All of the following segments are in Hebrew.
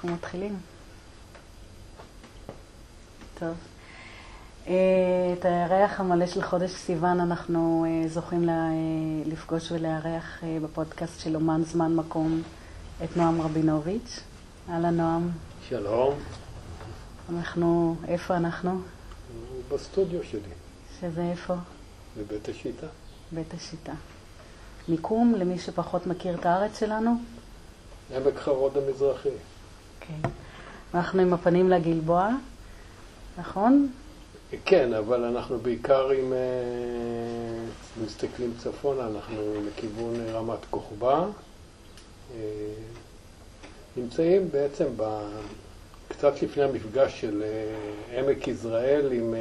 אנחנו מתחילים. טוב. אה, את הירח המלא של חודש סיוון אנחנו אה, זוכים אה, לפגוש ולארח בפודקאסט של אומן זמן מקום את נועם רבינוביץ'. אהלן נועם. שלום. אנחנו, איפה אנחנו? בסטודיו שלי. שזה איפה? בבית השיטה. בית השיטה. מיקום, למי שפחות מכיר את הארץ שלנו? עמק חרוד המזרחי. כן. אנחנו עם הפנים לגלבוע, נכון? כן, אבל אנחנו בעיקר אם uh, מסתכלים צפונה, אנחנו לכיוון רמת כוכבא. Uh, נמצאים בעצם ב... קצת לפני המפגש של uh, עמק יזרעאל עם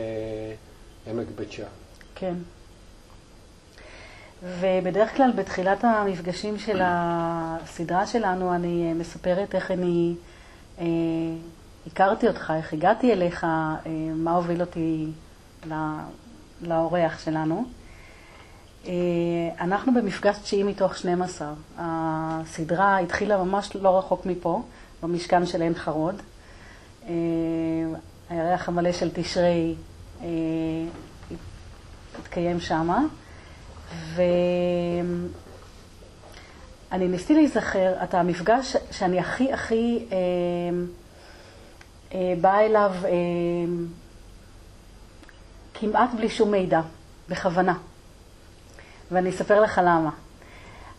עמק בית שאן. כן. ובדרך כלל בתחילת המפגשים של הסדרה שלנו אני מספרת איך אני אה, הכרתי אותך, איך הגעתי אליך, אה, מה הוביל אותי לאורח שלנו. אה, אנחנו במפגש תשיעי מתוך 12. הסדרה התחילה ממש לא רחוק מפה, במשכן של עין חרוד. אה, הירח המלא של תשרי אה, התקיים שמה. ואני ניסיתי להיזכר, אתה המפגש שאני הכי הכי אה, אה, באה אליו אה, כמעט בלי שום מידע, בכוונה. ואני אספר לך למה.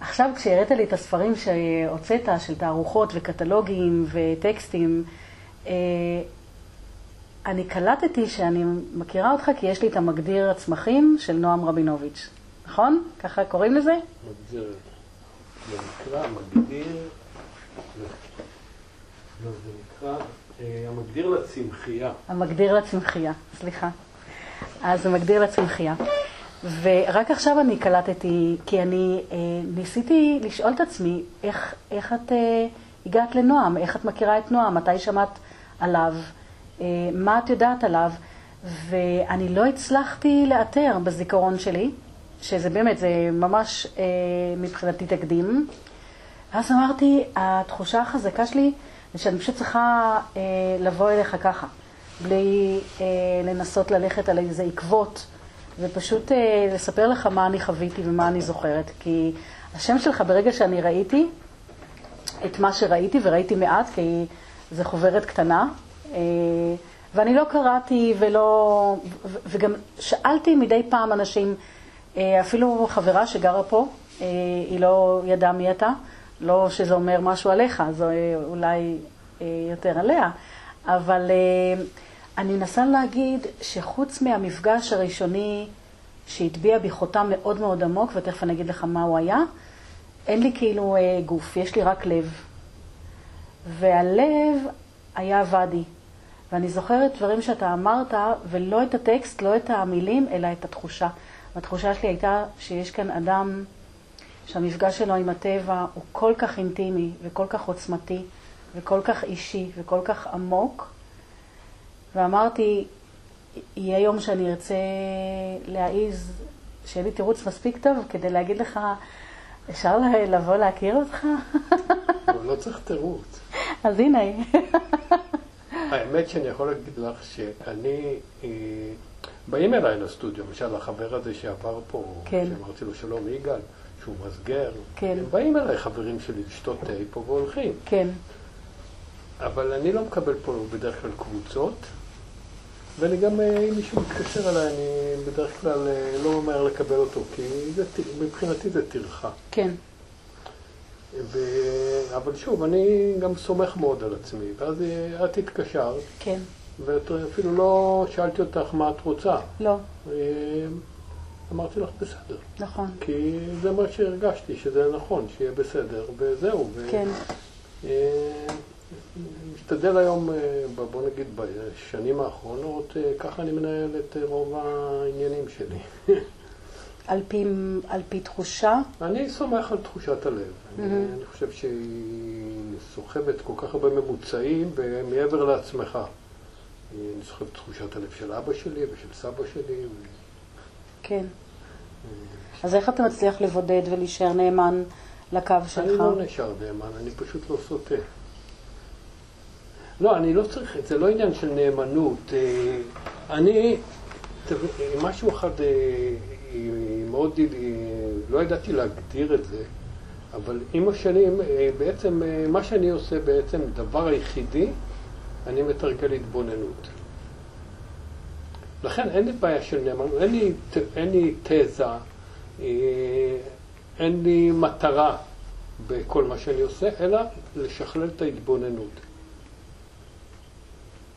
עכשיו כשהראית לי את הספרים שהוצאת, של תערוכות וקטלוגים וטקסטים, אה, אני קלטתי שאני מכירה אותך כי יש לי את המגדיר הצמחים של נועם רבינוביץ'. נכון? ככה קוראים לזה? מגדיר, זה נקרא מגדיר, לא, זה נקרא אה, המגדיר לצמחייה. המגדיר לצמחייה, סליחה. אז זה מגדיר לצמחייה. ורק עכשיו אני קלטתי, כי אני אה, ניסיתי לשאול את עצמי, איך, איך את אה, הגעת לנועם, איך את מכירה את נועם, מתי שמעת עליו, אה, מה את יודעת עליו, ואני לא הצלחתי לאתר בזיכרון שלי. שזה באמת, זה ממש אה, מבחינתי תקדים. ואז אמרתי, התחושה החזקה שלי זה שאני פשוט צריכה אה, לבוא אליך ככה, בלי אה, לנסות ללכת על איזה עקבות, ופשוט אה, לספר לך מה אני חוויתי ומה אני זוכרת. כי השם שלך, ברגע שאני ראיתי את מה שראיתי, וראיתי מעט, כי זה חוברת קטנה, אה, ואני לא קראתי ולא, וגם שאלתי מדי פעם אנשים, אפילו חברה שגרה פה, אה, היא לא ידעה מי אתה, לא שזה אומר משהו עליך, זה אולי אה, יותר עליה, אבל אני מנסה להגיד שחוץ מהמפגש הראשוני שהטביע בי חותם מאוד מאוד עמוק, ותכף אני אגיד לך מה הוא היה, אין לי כאילו גוף, יש לי רק לב. והלב היה ואדי. ואני זוכרת דברים שאתה אמרת, ולא את הטקסט, לא את המילים, אלא את התחושה. והתחושה שלי הייתה שיש כאן אדם שהמפגש שלו עם הטבע הוא כל כך אינטימי וכל כך עוצמתי וכל כך אישי וכל כך עמוק. ואמרתי, יהיה יום שאני ארצה להעיז, שיהיה לי תירוץ מספיק טוב כדי להגיד לך, אפשר לבוא להכיר אותך? לא צריך תירוץ. אז הנה. האמת שאני יכול להגיד לך שאני... באים אליי לסטודיו, למשל החבר הזה שעבר פה, כן. שאמרתי לו שלום יגאל, שהוא מסגר, כן. הם באים אליי חברים שלי לשתות תה פה והולכים. כן. אבל אני לא מקבל פה בדרך כלל קבוצות, ואני גם, אה, אם מישהו מתקשר אליי, אני בדרך כלל אה, לא אומר לקבל אותו, כי זה, מבחינתי זה טרחה. כן. ו... אבל שוב, אני גם סומך מאוד על עצמי, ואז אה, את התקשרת. כן. ואפילו לא שאלתי אותך מה את רוצה. לא. אה, אמרתי לך בסדר. נכון. כי זה מה שהרגשתי, שזה נכון, שיהיה בסדר, וזהו. כן. אה, משתדל היום, אה, בוא נגיד, בשנים האחרונות, ככה אני מנהל את רוב העניינים שלי. על פי, על פי תחושה? אני סומך על תחושת הלב. Mm-hmm. אני, אני חושב שהיא סוחבת כל כך הרבה ממוצעים מעבר לעצמך. אני זוכר את תחושת הלב של אבא שלי ושל סבא שלי. כן. אז איך אתה מצליח לבודד ולהישאר נאמן לקו שלך? אני לא נשאר נאמן, אני פשוט לא סוטה. לא, אני לא צריך, זה לא עניין של נאמנות. אה, אני, משהו אחד מאוד, לא ידעתי להגדיר את זה, אבל עם השנים, בעצם, מה שאני עושה בעצם, דבר היחידי, אני מתרגל התבוננות. לכן אין לי בעיה של נאמנות, אין אין לי תזה, אין לי מטרה בכל מה שאני עושה, אלא לשכלל את ההתבוננות.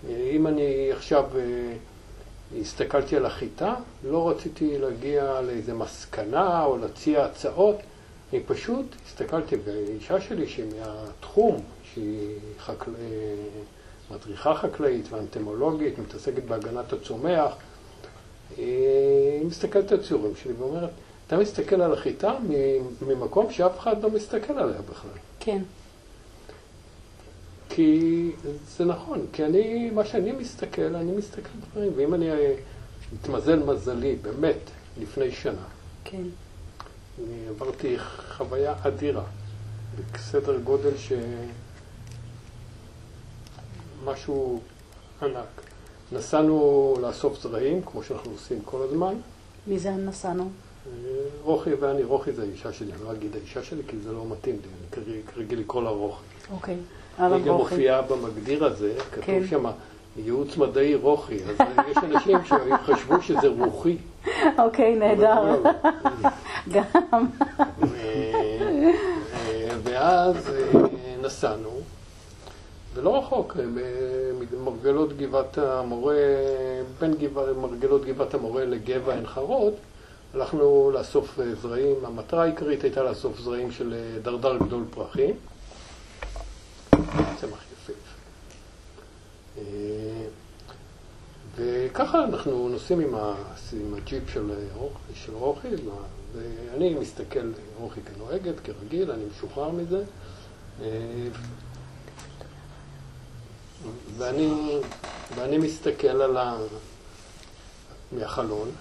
אם אני עכשיו אה, הסתכלתי על החיטה, לא רציתי להגיע לאיזה מסקנה או להציע הצעות, אני פשוט הסתכלתי באישה שלי שהיא מהתחום, שהיא חקל... אה, מדריכה חקלאית ואנטמולוגית, מתעסקת בהגנת הצומח, היא מסתכלת על הציורים שלי ואומרת, אתה מסתכל על החיטה ממקום שאף אחד לא מסתכל עליה בכלל. כן. כי זה נכון, כי אני, מה שאני מסתכל, אני מסתכל דברים, ואם אני מתמזל מזלי, באמת, לפני שנה, כן. אני עברתי חוויה אדירה, בסדר גודל שמשהו ענק. נסענו לאסוף זרעים, כמו שאנחנו עושים כל הזמן. מי זה נסענו? רוחי ואני, רוחי זה האישה שלי, אני לא אגיד האישה שלי כי זה לא מתאים לי, אני רגיל לקרוא לה רוחי. אוקיי, היא גם מופיעה במגדיר הזה, כתוב כן. שם ייעוץ מדעי רוחי, אז יש אנשים שחשבו שזה רוחי. אוקיי, נהדר. גם. ואז אה, נסענו, ולא רחוק, אה, מרגלות גבעת המורה, בין מרגלות גבעת המורה לגבע עין חרוד, הלכנו לאסוף אה, זרעים, המטרה העיקרית הייתה לאסוף זרעים של אה, דרדר גדול פרחים, צמח. אה, וככה אנחנו נוסעים עם, עם הג'יפ של, של רוחי, ואני מסתכל, רוחי כנוהגת, כרגיל, אני משוחרר מזה, ואני, ואני מסתכל על ה... מהחלון,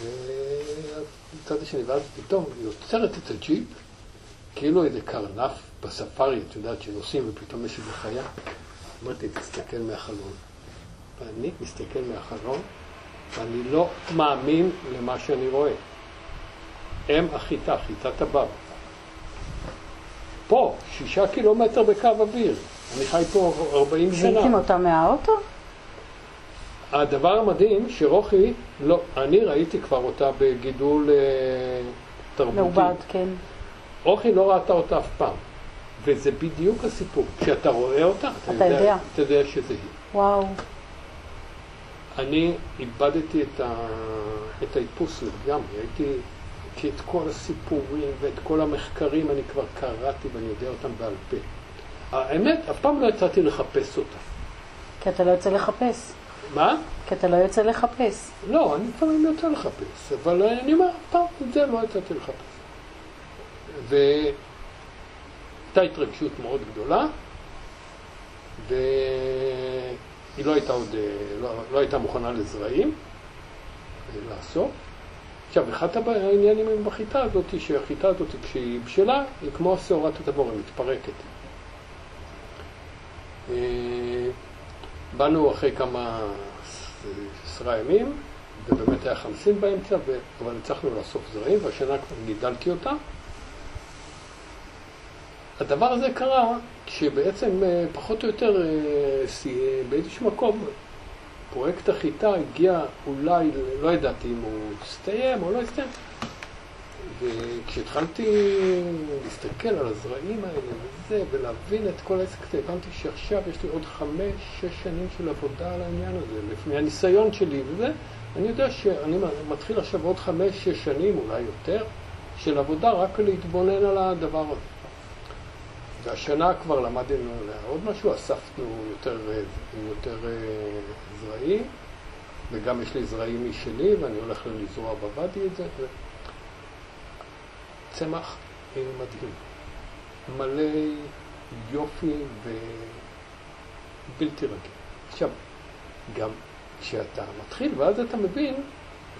ומצד השני, ואז פתאום היא עוצרת את הג'יפ, כאילו איזה קרנף בספארי, את יודעת, שנוסעים ופתאום יש איזה חיה. אמרתי, תסתכל מהחלון. ואני מסתכל מהחלון, ואני לא מאמין למה שאני רואה. אם החיטה, חיטת הבר. פה, שישה קילומטר בקו אוויר. אני חי פה 40 שנה. זיהיתם אותה מהאוטו? הדבר המדהים, שרוחי, לא, אני ראיתי כבר אותה בגידול אה, תרבותי. מעובד, כן. רוחי לא ראתה אותה אף פעם, וזה בדיוק הסיפור. כשאתה רואה אותה, אתה, אתה יודע, יודע. אתה יודע שזה היא. וואו. אני איבדתי את, ה... את האיפוס לגמרי, הייתי, כי את כל הסיפורים ואת כל המחקרים אני כבר קראתי ואני יודע אותם בעל פה. האמת, אף פעם לא יצאתי לחפש אותה. כי אתה לא יוצא לחפש. מה? כי אתה לא יוצא לחפש. לא, אני לפעמים יוצא לחפש, אבל אני אומר, פעם את זה לא יצאתי לחפש. והייתה התרגשות מאוד גדולה, והיא לא הייתה עוד, לא, לא הייתה מוכנה לזרעים, לעשות. עכשיו, אחד העניינים עם החיטה הזאת, שהחיטה הזאת כשהיא בשלה, היא כמו שעורת התבור, היא מתפרקת. אה, באנו אחרי כמה עשרה ימים, ובאמת היה חמסין באמצע, אבל הצלחנו לאסוף זרעים, והשנה כבר גידלתי אותה. הדבר הזה קרה כשבעצם אה, פחות או יותר אה, באיזשהו מקום פרויקט החיטה הגיע אולי, לא ידעתי אם הוא הסתיים או לא הסתיים, וכשהתחלתי להסתכל על הזרעים האלה וזה, ולהבין את כל העסק הזה, הבנתי שעכשיו יש לי עוד חמש, שש שנים של עבודה על העניין הזה, מהניסיון שלי וזה, אני יודע שאני מתחיל עכשיו עוד חמש, שש שנים, אולי יותר, של עבודה רק להתבונן על הדבר הזה. והשנה כבר למדנו עוד משהו, אספנו יותר, יותר אה, זרעים, וגם יש לי זרעים משלי, ואני הולך לזרוע בוואדי את זה. צמח מדהים, מלא יופי ובלתי רגיל. עכשיו, גם כשאתה מתחיל, ואז אתה מבין,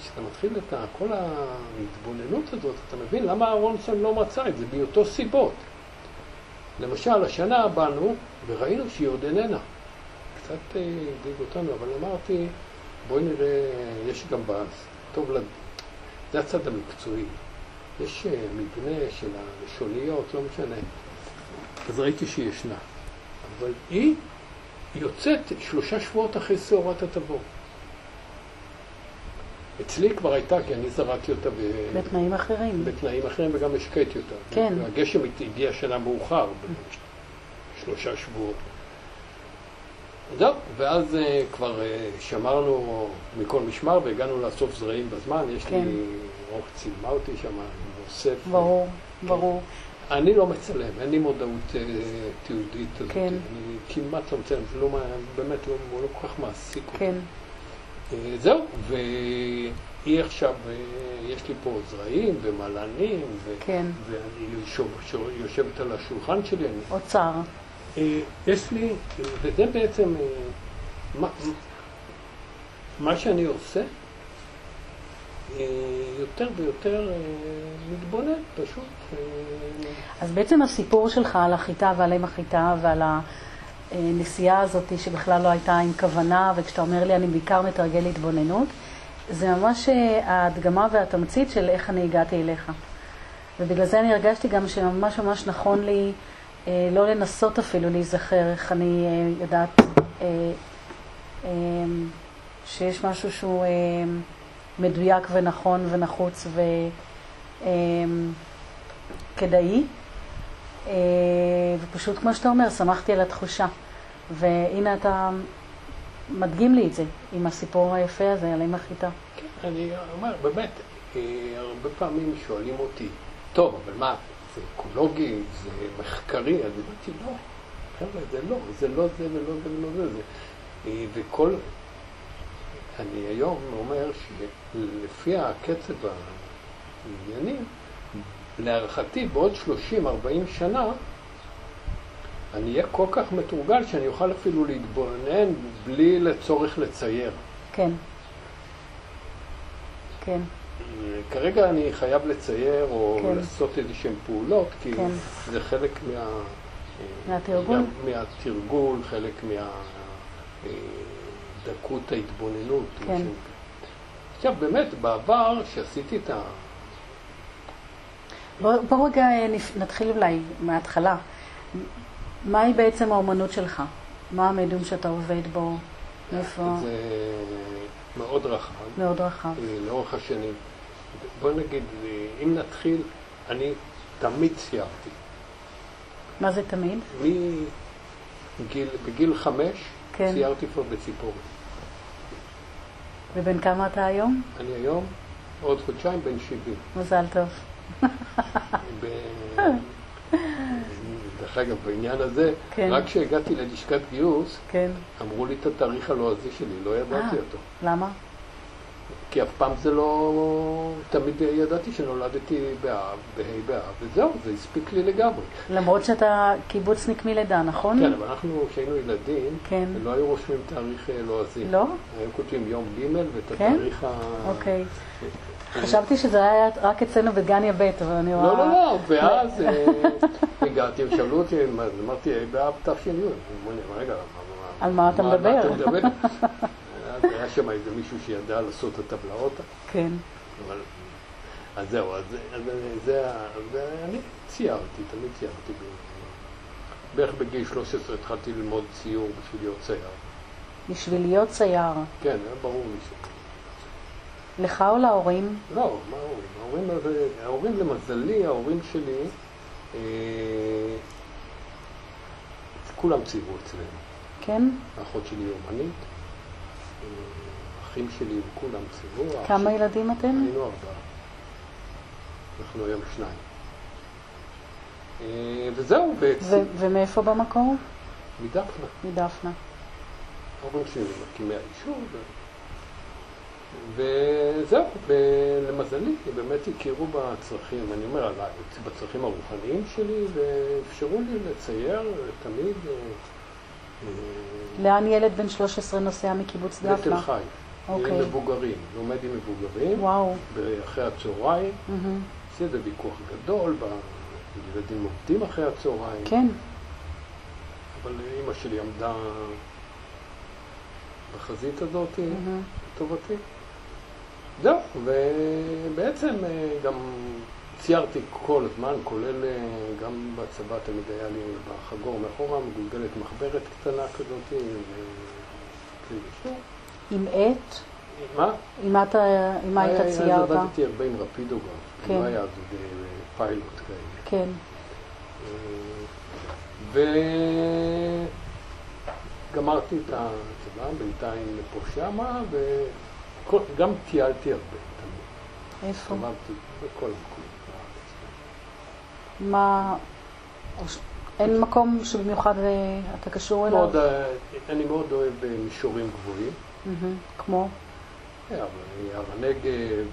כשאתה מתחיל את כל ההתבוננות הזאת, אתה מבין למה אהרונסון לא מצא את זה, באותו סיבות. למשל, השנה באנו וראינו שהיא עוד איננה. קצת הדאיג אותנו, אבל אמרתי, בואי נראה, יש גם באז, טוב, לד... זה הצד המקצועי. יש מבנה של הלשוניות, לא משנה. אז ראיתי שהיא ישנה. אבל היא יוצאת שלושה שבועות אחרי שעורת התבור. אצלי כבר הייתה, כי אני זרעתי אותה ב... בתנאים אחרים. בתנאים אחרים וגם השקעתי אותה. כן. הגשם הגיע שנה מאוחר, בשלושה שבועות. זהו, ואז uh, כבר uh, שמרנו מכל משמר והגענו לאסוף זרעים בזמן. יש כן. לי, רוח צילמה אותי שם, אוסף. ברור, כן. ברור. אני לא מצלם, אין לי מודעות uh, תיעודית הזאת. כן. אני כמעט לא מצלם, זה לא, באמת לא, לא כל כך מעסיק אותי. כן. Uh, זהו, והיא עכשיו, uh, יש לי פה זרעים ומלנים, ו- כן. ואני יושב, יושבת על השולחן שלי. אוצר. אה, יש לי, וזה בעצם אה, מה, מה שאני עושה, אה, יותר ויותר מתבונן, פשוט. אז בעצם הסיפור שלך על החיטה ועל אם החיטה ועל הנסיעה הזאת שבכלל לא הייתה עם כוונה, וכשאתה אומר לי אני בעיקר מתרגל התבוננות, זה ממש ההדגמה והתמצית של איך אני הגעתי אליך. ובגלל זה אני הרגשתי גם שממש ממש נכון לי אה, לא לנסות אפילו להיזכר איך אני אה, יודעת אה, שיש משהו שהוא מדויק ונכון ונחוץ וכדאי. ופשוט כמו שאתה אומר, שמחתי על התחושה. והנה אתה מדגים לי את זה עם הסיפור היפה הזה על אמא חיטה. כן, אני אומר, באמת, הרבה פעמים שואלים אותי, טוב, אבל מה, זה אקולוגי, זה מחקרי, אני אמרתי, לא, חבר'ה, זה לא, זה לא זה ולא זה ולא זה. זה. אה, וכל, אני היום אומר שלפי הקצב העניינים, להערכתי בעוד 30-40 שנה, אני אהיה כל כך מתורגל שאני אוכל אפילו להתבונן בלי לצורך לצייר. כן. כן. כרגע אני חייב לצייר או כן. לעשות איזה שהן פעולות, כי כן. זה חלק מה... מהתרגול? מהתרגול, חלק מהדקות אה, ההתבוננות. כן. עכשיו, באמת, בעבר, שעשיתי את ה... בוא, בוא רגע אה, נתחיל אולי מההתחלה. מהי בעצם האומנות שלך? מה המדיום שאתה עובד בו? איפה? זה מאוד רחב. מאוד רחב. אה, לאורך השנים. בוא נגיד, אם נתחיל, אני תמיד ציירתי. מה זה תמיד? מגיל, בגיל חמש כן. ציירתי כבר בציפורי. ובן כמה אתה היום? אני היום, עוד חודשיים, בן שבעים. מזל טוב. ב... דרך אגב, בעניין הזה, כן. רק כשהגעתי ללשכת גיוס, כן. אמרו לי את התאריך הלועזי שלי, לא ידעתי 아, אה, אותו. למה? כי אף פעם זה לא... תמיד ידעתי שנולדתי באב, בה' באב, וזהו, זה הספיק לי לגמרי. למרות שאתה קיבוצניק מלידה, נכון? כן, אבל אנחנו, כשהיינו ילדים, כן. לא היו רושמים תאריך אה, לועזי. לא? היו כותבים יום ג' ואת כן? התאריך ה... אוקיי. חשבתי שזה היה רק אצלנו בגניה ב', אבל אני רואה... לא, לא, לא, ואז אה, הגעתי ושאלו אותי, אמרתי, באב תש"י, אמרו לי, רגע, על מה אתה מדבר? שם איזה מישהו שידע לעשות את הטבלאות. כן. אבל, אז זהו, אז, אז זה, אז אני ציירתי, תמיד ציירתי. בערך בגיל 13 התחלתי ללמוד ציור בשביל להיות צייר. בשביל להיות צייר? כן, היה ברור לי ש... לך או להורים? לא, מה ההורים? ההורים, ההורים למזלי, ההורים שלי, אה, כולם ציירו אצלנו. כן? האחות שלי אומנית. האחים שלי כולם ציירו. כמה ילדים אתם? היינו ארבעה. אנחנו היום שניים. אה, וזהו בעצם. ומאיפה במקור? מדפנה. מדפנה. ההורים שלי מקימי היישוב. וזהו, ולמזלי, באמת הכירו בצרכים, אני אומר בצרכים הרוחניים שלי, ואפשרו לי לצייר תמיד. אה, אה, לאן ילד בן 13 נוסע מקיבוץ דפנה? לתל חי. אוקיי. עם מבוגרים, לומד עם מבוגרים. וואו. אחרי הצהריים. איזה ויכוח גדול ילדים עובדים אחרי הצהריים. כן. אבל אימא שלי עמדה בחזית הזאת לטובתי. Mm-hmm. זהו, ובעצם אה, גם ציירתי כל הזמן, כולל אה, גם בצבא תמיד היה לי בחגור מאחורה מגולגלת מחברת קטנה כזאת, וכלי אישור. עם עט? מה? עם מה היית ציירת? עבדתי הרבה עם רפידוגרף, כן. לא היה פיילוט כאלה. כן. וגמרתי את הצבא, בינתיים פה שמה, וגם טיילתי הרבה. איפה? אמרתי, בכל מקום. מה... אין מקום שבמיוחד אה, אתה קשור אליו? מאוד, אה, אני מאוד אוהב אה, מישורים גבוהים. כמו? הר הנגב,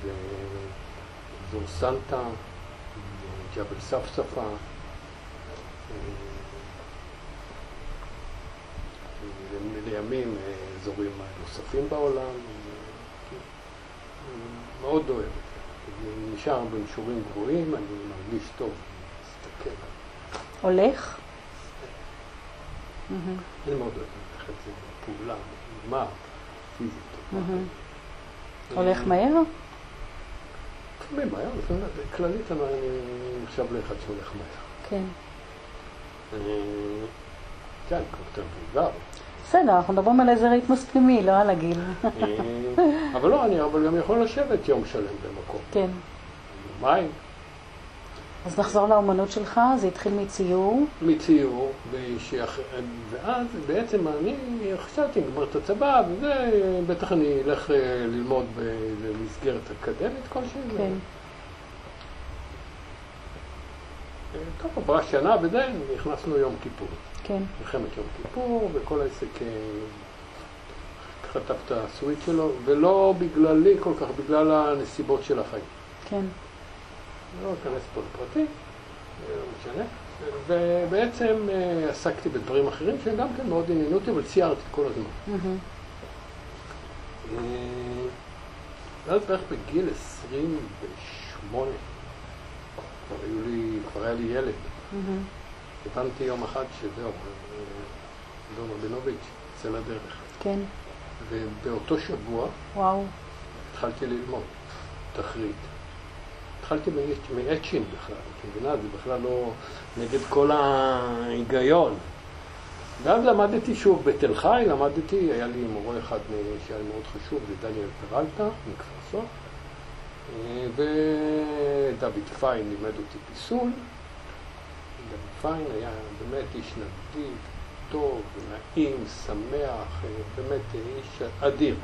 אזור סנטה, ג'בל ספספה. לימים אזורים נוספים בעולם. מאוד אוהב את זה. נשאר במישורים גבוהים, אני מרגיש טוב. הולך? אני מאוד אוהב ללכת לפעולה, מה, פיזית. הולך מהר? לפעמים מהר, כללית אני נחשב לאחד שהולך מהר. כן. כן, כבר יותר מבוגר. בסדר, אנחנו מדברים על איזה ריתמוס פנימי, לא על הגיל. אבל לא, אני אבל גם יכול לשבת יום שלם במקום. כן. מים. אז נחזור לאומנות שלך, זה התחיל מציור. מציור, ושיח... ואז בעצם אני חשבתי, נגמר את הצבא, וזה, בטח אני אלך אה, ללמוד במסגרת אקדמית כלשהי. כן. אה, טוב, עברה שנה ודי, נכנסנו יום כיפור. כן. מלחמת יום כיפור, וכל העסק אה, חטף את הסוויט שלו, ולא בגללי כל כך, בגלל הנסיבות של החיים. כן. לא אכנס פה לפרטי, לא משנה. ובעצם אה, עסקתי בדברים אחרים שהם גם כן מאוד עניינו אותי, אבל ציירתי כל הזמן. אה, ואז בערך בגיל 28, כבר, לי, כבר היה לי ילד, הבנתי יום אחד שזהו, דון רבינוביץ' יצא לדרך. כן. ובאותו שבוע, וואו. התחלתי ללמוד תחריט. התחלתי מאצ'ין בכלל, את מבינה? זה בכלל לא נגד כל ההיגיון. ואז למדתי שוב בתל חי, למדתי, היה לי מורה אחד שהיה מאוד חשוב, זה דניאל פרלטה מכפר סוף, ודוד פיין לימד אותי פיסול. דוד פיין היה באמת איש נדיב, טוב, נעים, שמח, באמת איש אדיר.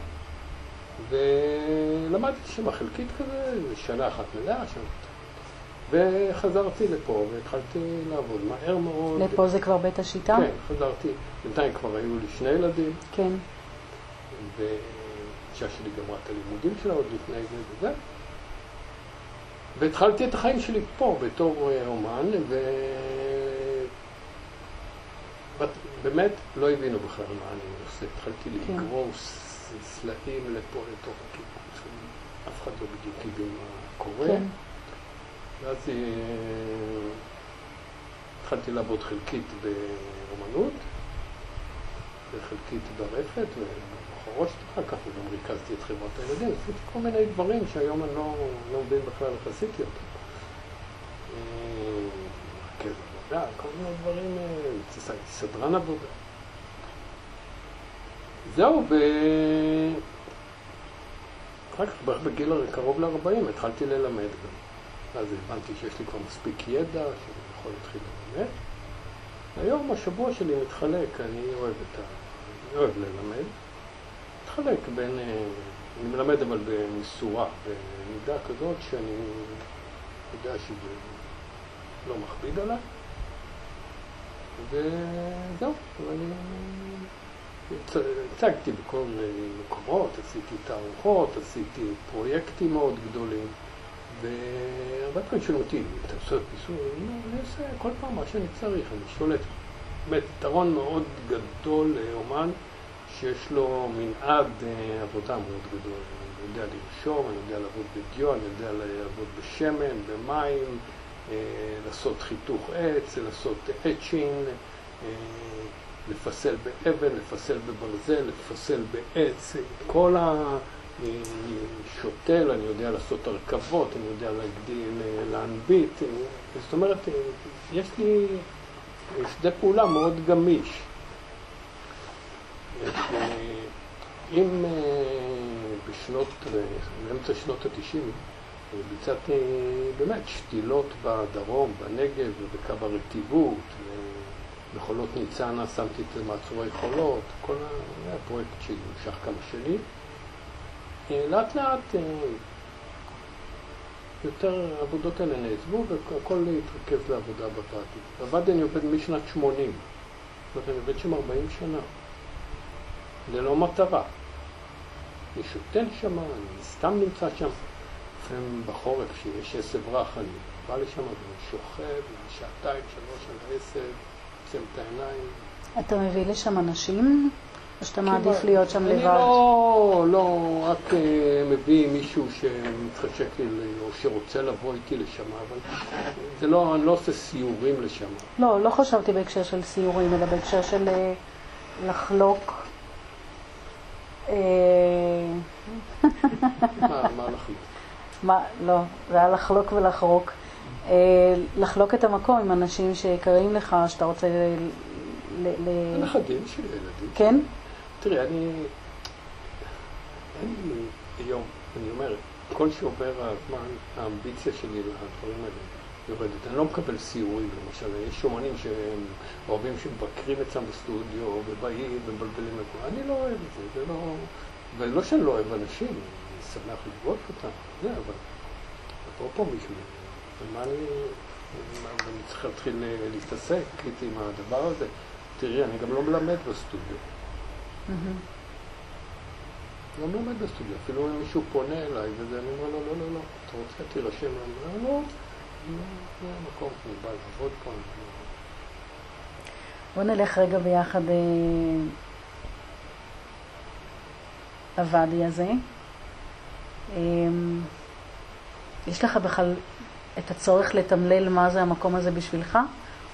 ולמדתי שם חלקית כזה, שנה אחת מלאה שם. וחזרתי לפה והתחלתי לעבוד מהר מאוד. לפה זה כבר בית השיטה? כן, חזרתי. בינתיים כבר היו לי שני ילדים. כן. ואישה שלי גמרה את הלימודים שלה עוד לפני זה וזה. והתחלתי את החיים שלי פה בתור אה, אומן, ובאמת לא הבינו בכלל מה אני עושה. התחלתי כן. לגרוס סלעים לפה לתוך הקיבוץ, אף אחד לא בדיוק הבין מה קורה. כן. ואז אה, התחלתי לעבוד חלקית באומנות, וחלקית ברפת, ובחורשת אחר כך, וגם ריכזתי את חברת הילדים, עשיתי כל מיני דברים שהיום אני לא, לא מבין בכלל איך עשיתי אותם. רכז עבודה, כל מיני דברים, אה, סדרן עבודה. זהו, ו... אחר כך, בערך בגיל קרוב ל-40, התחלתי ללמד גם. אז הבנתי שיש לי כבר מספיק ידע, שאני יכול להתחיל ללמד. היום השבוע שלי מתחלק, אני אוהב את ה... אני אוהב ללמד. מתחלק בין... אה, אני מלמד אבל במשורה, במידה כזאת שאני יודע שזה לא מכביד עליי. וזהו, ואני הצגתי בכל מיני מקומות, עשיתי תערוכות, עשיתי פרויקטים מאוד גדולים, והרבה פעמים שואלים אותי, אתה עושה פיסוי? אני עושה כל פעם מה שאני צריך, אני שולט. באמת, יתרון מאוד גדול לאומן שיש לו מנעד אה, עבודה מאוד גדול. אני יודע לרשום, אני יודע לעבוד בדיו, אני יודע לעבוד בשמן, במים, לעשות חיתוך עץ, לעשות אצ'ין, לפסל באבן, לפסל בברזל, לפסל בעץ, כל השותל, אני יודע לעשות הרכבות, אני יודע להגדיל, להנביט, זאת אומרת, יש לי שדה פעולה מאוד גמיש. אם בשנות, באמצע שנות התשעים, ביצעתי באמת שתילות בדרום, בנגב ובקו הרטיבות, מכולות ניצנה, שמתי את מעצורי חולות, כל הפרויקט שנמשך כמה שנים. לאט לאט יותר העבודות האלה נעזבו והכל התרכז לעבודה בפרטית. בוואדי אני עובד משנת 80, זאת אומרת אני עובד שם 40 שנה, ללא מטרה. אני שותל שם, אני סתם נמצא שם. לפעמים בחורף, כשיש עשב רך, אני בא לשם ואני שוכב, שעתיים, שלוש על העשב, עוצם את העיניים. אתה מביא לשם אנשים? או שאתה מעדיף להיות שם לבד? אני לא, לא, רק מביא מישהו שמתחשק לי, או שרוצה לבוא איתי לשם, אבל זה לא, אני לא עושה סיורים לשם. לא, לא חשבתי בהקשר של סיורים, אלא בהקשר של לחלוק. מה לחלוק? מה, לא, זה היה לחלוק ולחרוק. לחלוק את המקום עם אנשים שיקרים לך, שאתה רוצה ל... הנכדים שלי, ילדים. כן? תראי, אני... אין לי היום, אני אומר, כל שעובר הזמן, האמביציה שלי לדברים האלה יורדת. אני לא מקבל סיורים, למשל. יש אומנים שהם אוהבים שמבקרים אצלם בסטודיו, ובאים ומבלבלים את זה. אני לא אוהב את זה, זה לא... ולא שאני לא אוהב אנשים, אני שמח לראות אותם, זה, אבל... אפרופו מישהו, ומה אני... אני צריך להתחיל להתעסק איתי עם הדבר הזה. תראי, אני גם לא מלמד בסטודיו. לא מלמד בסטודיו, אפילו אם מישהו פונה אליי וזה, אני אומר לו, לא, לא, לא, אתה רוצה, תירשם, אני אומר, לא, זה המקום, אני בא לעבוד פה. בוא נלך רגע ביחד הוואדי הזה. יש לך בכלל את הצורך לתמלל מה זה המקום הזה בשבילך,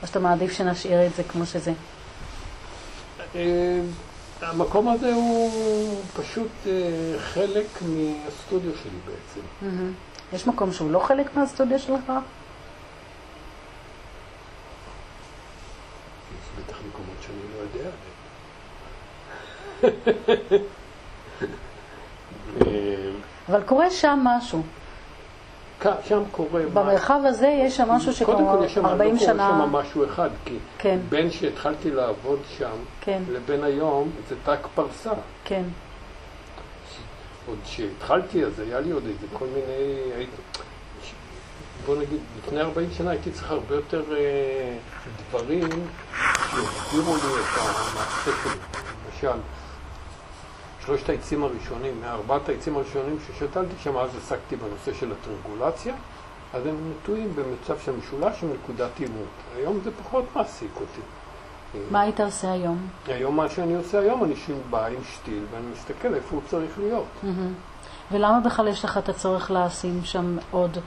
או שאתה מעדיף שנשאיר את זה כמו שזה? המקום הזה הוא פשוט חלק מהסטודיו שלי בעצם. יש מקום שהוא לא חלק מהסטודיו שלך? יש בטח מקומות שאני לא יודע. אבל קורה שם משהו. שם קורה... במרחב הזה יש שם משהו שכבר 40 שנה... קודם כל יש שם משהו אחד, כי כן. בין שהתחלתי לעבוד שם כן. לבין היום זה ת"ק פרסה. כן. עוד כשהתחלתי אז היה לי עוד איזה כל מיני... בוא נגיד, לפני 40 שנה הייתי צריך הרבה יותר אה, דברים שיסבירו לי את המעשה שלי. למשל, שלושת העצים הראשונים, מארבעת העצים הראשונים ששתלתי שם, אז עסקתי בנושא של הטרגולציה, אז הם נטועים במצב של משולש עם נקודת עימות. היום זה פחות מעסיק אותי. מה היית עושה היום? היום מה שאני עושה היום, אני בא עם שתיל ואני מסתכל איפה הוא צריך להיות. ולמה בכלל יש לך את הצורך לשים שם עוד,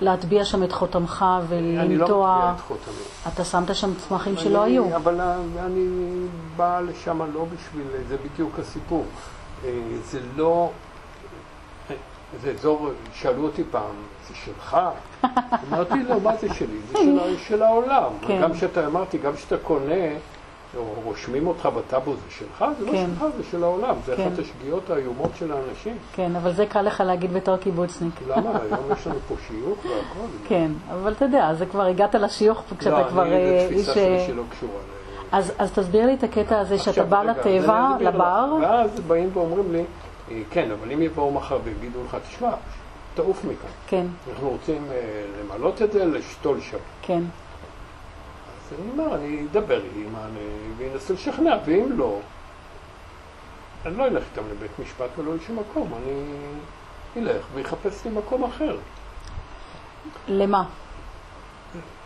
להטביע שם את חותמך ולנטוע... אני לא מטביע את חותמי. אתה שמת שם צמחים שלא היו. אבל אני בא לשם לא בשביל, זה בדיוק הסיפור. זה לא... זה אזור, שאלו אותי פעם, זה שלך? אמרתי לו, מה זה שלי? זה של העולם. גם כשאתה, אמרתי, גם כשאתה קונה, רושמים אותך בטאבו, זה שלך? זה לא שלך, זה של העולם. זה אחת השגיאות האיומות של האנשים. כן, אבל זה קל לך להגיד בתור קיבוצניק. למה? היום יש לנו פה שיוך והכל. כן, אבל אתה יודע, זה כבר הגעת לשיוך כשאתה כבר איש... לא, אני, זו תפיסה שלי שלא קשורה. אז תסביר לי את הקטע הזה שאתה בא לטבע, לבר. ואז באים ואומרים לי, כן, אבל אם יבואו מחר ויגידו לך, תשמע, תעוף מכאן. כן. אנחנו רוצים למלות את זה, לשתול שם. כן. אז אני אומר, אני אדבר עם ואנסה לשכנע, ואם לא, אני לא אלך איתם לבית משפט ולא לשום מקום, אני אלך ויחפש לי מקום אחר. למה?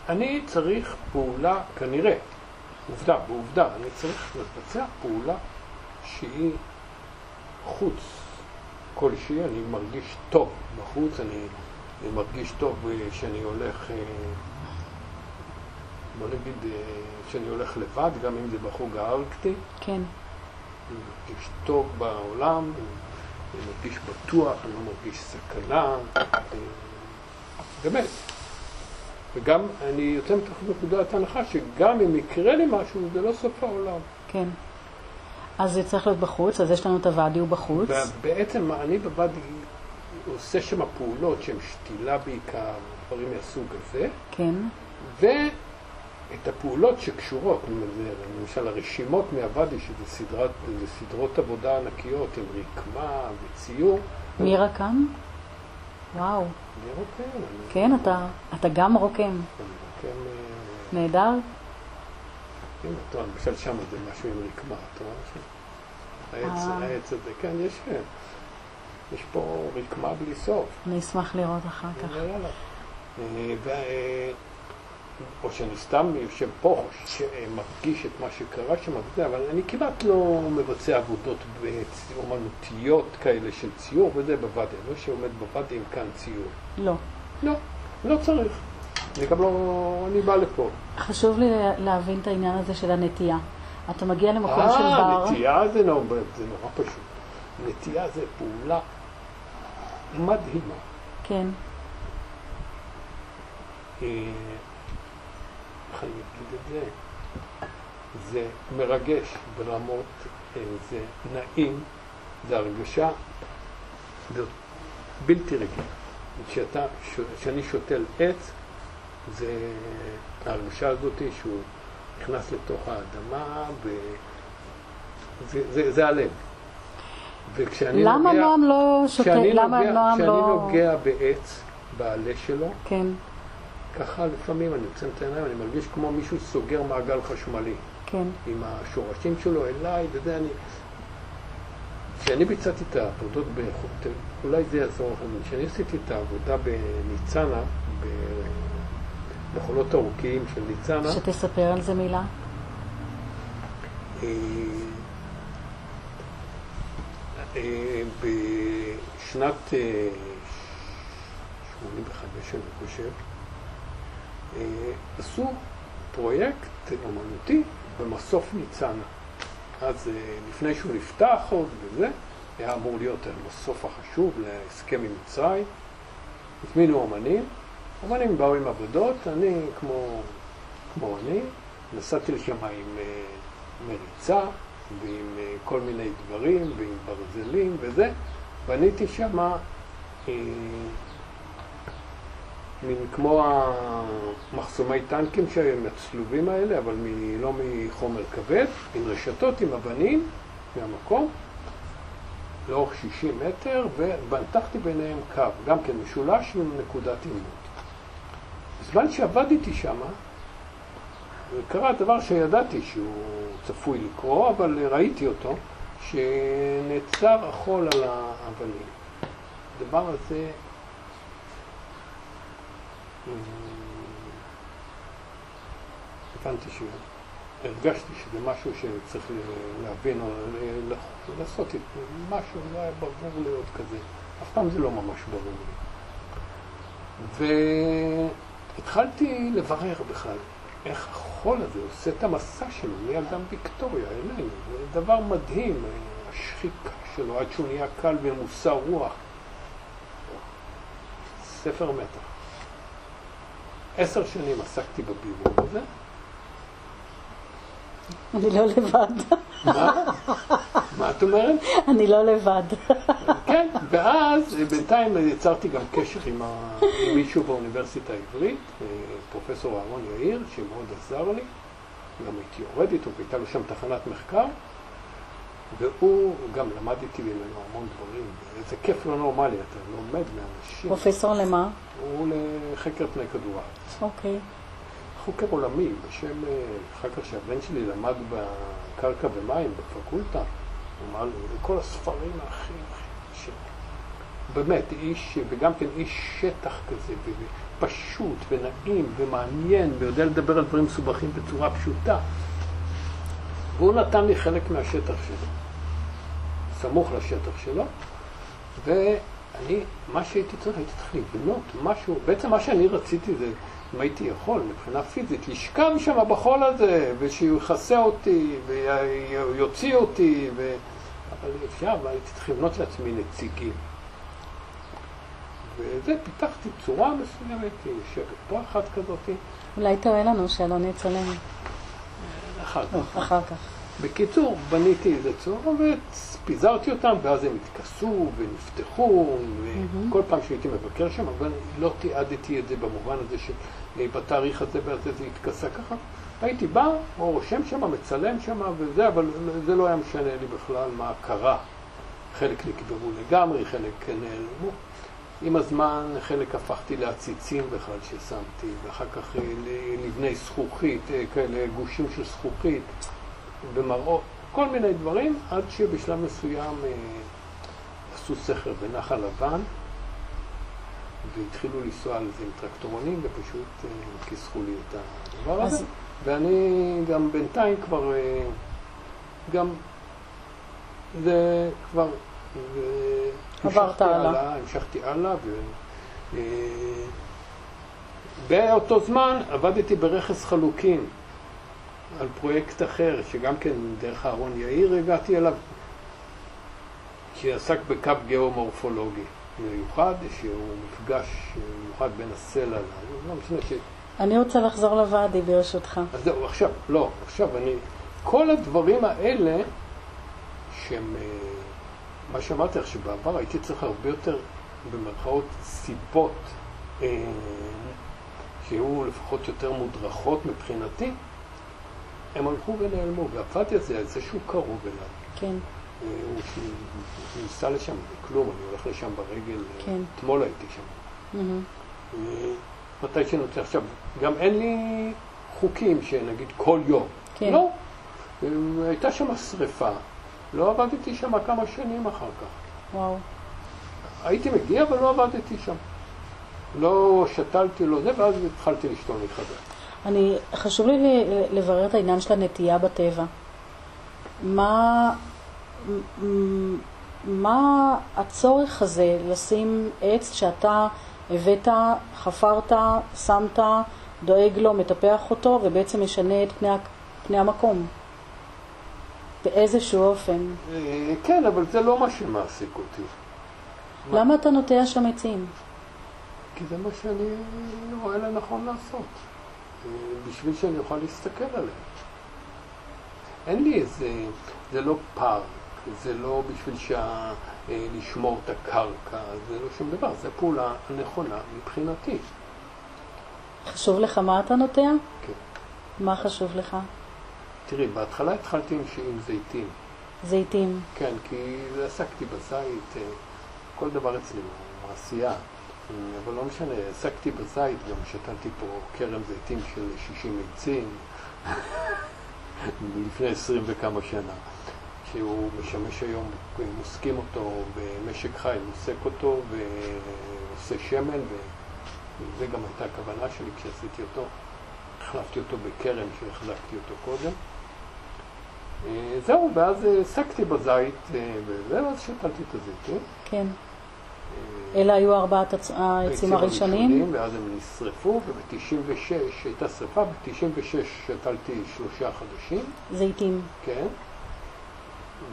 אני צריך פעולה, כנראה, עובדה, בעובדה, אני צריך לבצע פעולה שהיא חוץ כלשהי, אני מרגיש טוב בחוץ, אני אני מרגיש טוב כשאני הולך, בוא נגיד, כשאני הולך לבד, גם אם זה בחוג הארקטי. כן. אני מרגיש טוב בעולם, אני מרגיש בטוח, אני לא מרגיש סכנה. באמת. וגם אני יוצא מתוך נקודת הנחה שגם אם יקרה לי משהו, זה לא סוף העולם. כן. אז זה צריך להיות בחוץ, אז יש לנו את הוואדי הוא בחוץ. בעצם אני בוואדי עושה שם פעולות שהן שתילה בעיקר, דברים מהסוג הזה. כן. ואת הפעולות שקשורות, למשל הרשימות מהוואדי, שזה סדרת, סדרות עבודה ענקיות, הן רקמה וציור. מי רקם? וואו. אני רוקם. כן, אתה, אתה גם רוקם. אני רוקם... נהדר. הנה, טוב, למשל שם זה משהו עם רקמה, אתה רואה שם? העץ, אה. העץ הזה, כן, יש, יש פה רקמה בלי סוף. אני אשמח לראות אחר כך. אה, או שאני סתם יושב פה, שמרגיש את מה שקרה שם, אבל אני כמעט לא מבצע עבודות אומנותיות כאלה של ציור וזה בוואדי, לא שעומד בוואדי עם כאן ציור. לא. לא, לא צריך. אני גם לא, אני בא לפה. חשוב לי להבין את העניין הזה של הנטייה. אתה מגיע למקום 아, של בר. אה, נטייה זה נורא, זה נורא פשוט. נטייה זה פעולה מדהימה. כן. אה, אני אגיד את זה? זה מרגש ברמות, אה, זה נעים, זה הרגשה, זה בלתי רגיל. כשאני שותל עץ, זה ההרגשה הזאת שהוא נכנס לתוך האדמה, וזה זה הלב. וכשאני למה נוגע, נועם לא שותה, למה נועם לא... כשאני נוגע בעץ, בעלה שלו, כן. ככה לפעמים אני עוצם את העיניים, אני מרגיש כמו מישהו סוגר מעגל חשמלי. כן. עם השורשים שלו אליי, וזה אני... כשאני ביצעתי את העבודות באיכות, אולי זה יעזור לכם, כשאני עשיתי את העבודה בניצנה, בחולות ארוכיים של ניצנה. שתספר על זה מילה. אה, אה, בשנת 85, אה, אני חושב, עשו פרויקט אומנותי במסוף ניצנה. אז לפני שהוא נפתח עוד וזה, היה אמור להיות המסוף החשוב להסכם עם מצרים. הזמינו אומנים, אומנים באו עם עבודות, אני כמו, כמו אני, נסעתי לשם עם uh, מריצה ועם כל מיני דברים ועם ברזלים וזה, בניתי uh, מין כמו המחסומי טנקים שהם הצלובים האלה, אבל מ, לא מחומר כבד, עם רשתות, עם אבנים מהמקום, לאורך 60 מטר, ובנתחתי ביניהם קו, גם כן משולש עם נקודת עימות. בזמן שעבדתי שם, קרה דבר שידעתי שהוא צפוי לקרות, אבל ראיתי אותו, שנעצר החול על האבנים. הדבר הזה אה, הבנתי שהרגשתי שזה משהו שצריך להבין או לעשות משהו, לא היה ברור להיות כזה. אף פעם זה לא ממש ברור לי. התחלתי לברר בכלל איך החול הזה עושה את המסע שלו מאדם ויקטוריה אלינו. זה דבר מדהים, השחיקה שלו עד שהוא נהיה קל ומוסר רוח. ספר מתח. עשר שנים עסקתי בבירור הזה. אני לא לבד. מה? מה את אומרת? אני לא לבד. כן, ואז בינתיים יצרתי גם קשר. עם מישהו באוניברסיטה העברית, אה, פרופסור אהרון יאיר, שמאוד עזר לי. גם הייתי יורד איתו, והייתה לו שם תחנת מחקר, והוא גם למד איתי ממנו המון דברים. זה כיף לא נורמלי, אתה לומד מאנשים. פרופסור למה? הוא לחקר פני כדור הארץ. אוקיי. חוקר עולמי, בשם, אה, אחר כך שהבן שלי למד בקרקע ומים בפקולטה, הוא אמר לי, כל הספרים הכי, הכי, באמת, איש, וגם כן איש שטח כזה, פשוט ונעים ומעניין, ויודע לדבר על דברים מסובכים בצורה פשוטה. והוא נתן לי חלק מהשטח שלו, סמוך לשטח שלו, אני, מה שהייתי צריך, הייתי צריך לבנות משהו, בעצם מה שאני רציתי זה, אם הייתי יכול, מבחינה פיזית, לשכב שם בחול הזה, ושיכסה יכסה אותי, ויוציא אותי, ו... אבל אפשר, והייתי צריך לבנות לעצמי נציגים. וזה, פיתחתי צורה מסוימת, יושבת פה אחת כזאת. אולי תראה לנו שלא נצלם. אחר כך. אחר כך. בקיצור, בניתי איזה צורה ופיזרתי אותם, ואז הם התכסו ונפתחו, וכל פעם שהייתי מבקר שם, אבל לא תיעדתי את זה במובן הזה שבתאריך הזה והזה זה התכסה ככה. הייתי בא, או רושם שם, מצלם שם וזה, אבל זה לא היה משנה לי בכלל מה קרה. חלק נקברו לגמרי, חלק נעלמו. עם הזמן חלק הפכתי לעציצים בכלל ששמתי, ואחר כך לבני זכוכית, אה, כאלה גושים של זכוכית, במראות, כל מיני דברים, עד שבשלב מסוים אה, עשו סכר בנחל לבן, והתחילו לנסוע על זה עם טרקטורונים, ופשוט אה, כיסחו לי את הדבר הזה. אז... ואני גם בינתיים כבר, גם זה כבר... עברת הלאה. המשכתי הלאה, ו... אה, באותו זמן עבדתי ברכס חלוקים על פרויקט אחר, שגם כן דרך אהרון יאיר הגעתי אליו, שעסק בקו גיאומורפולוגי מיוחד, שהוא מפגש מיוחד בין הסלע ל... לא משנה ש... אני רוצה לחזור לוואדי ברשותך. אז זהו, עכשיו, לא, עכשיו אני... כל הדברים האלה שהם... אה, מה שאמרתי לך, שבעבר הייתי צריך הרבה יותר, במרכאות, סיבות אה, שיהיו לפחות יותר מודרכות מבחינתי, הם הלכו ונעלמו, והפאטי הזה, זה שהוא קרוב אליי. כן. אה, הוא ניסה לשם, זה כלום, אני הולך לשם ברגל, אה, כן. אתמול הייתי שם. Mm-hmm. מתי שאני רוצה. עכשיו, גם אין לי חוקים שנגיד כל יום. כן. לא. הייתה שם שריפה. לא עבדתי שם כמה שנים אחר כך. וואו. הייתי מגיע, אבל לא עבדתי שם. לא שתלתי, לא זה, ואז התחלתי לשתול מחדש. אני, חשוב לי לברר את העניין של הנטייה בטבע. מה, מה הצורך הזה לשים עץ שאתה הבאת, חפרת, שמת, דואג לו, מטפח אותו, ובעצם משנה את פני, פני המקום? באיזשהו אופן. אה, כן, אבל זה לא מה שמעסיק אותי. למה אתה נוטע שם עצים? כי זה מה שאני רואה לנכון לעשות. בשביל שאני אוכל להסתכל עליהם. אין לי איזה, זה לא פארק, זה לא בשביל שה... אה, לשמור את הקרקע, זה לא שום דבר, זו פעולה הנכונה מבחינתי. חשוב לך מה אתה נוטע? כן. מה חשוב לך? תראי, בהתחלה התחלתי עם, עם זיתים. זיתים. כן, כי עסקתי בזית, אה, כל דבר אצלי הוא מעשייה. אבל לא משנה, עסקתי בזית, גם שתלתי פה כרם זיתים של 60 עצים לפני 20 וכמה שנה, שהוא משמש היום, מוסקים אותו במשק חי, מוסק אותו ועושה שמן, וזה גם הייתה הכוונה שלי כשעשיתי אותו. החלפתי אותו בכרם שהחזקתי אותו קודם. אה, זהו, ואז העסקתי בזית, אה, וזה, ואז שתלתי את הזיתים. כן. אה, אלה היו ארבעת העצים הראשונים. ואז הם נשרפו, וב-96 הייתה שרפה, ב-96 שתלתי שלושה חודשים. זיתים. כן.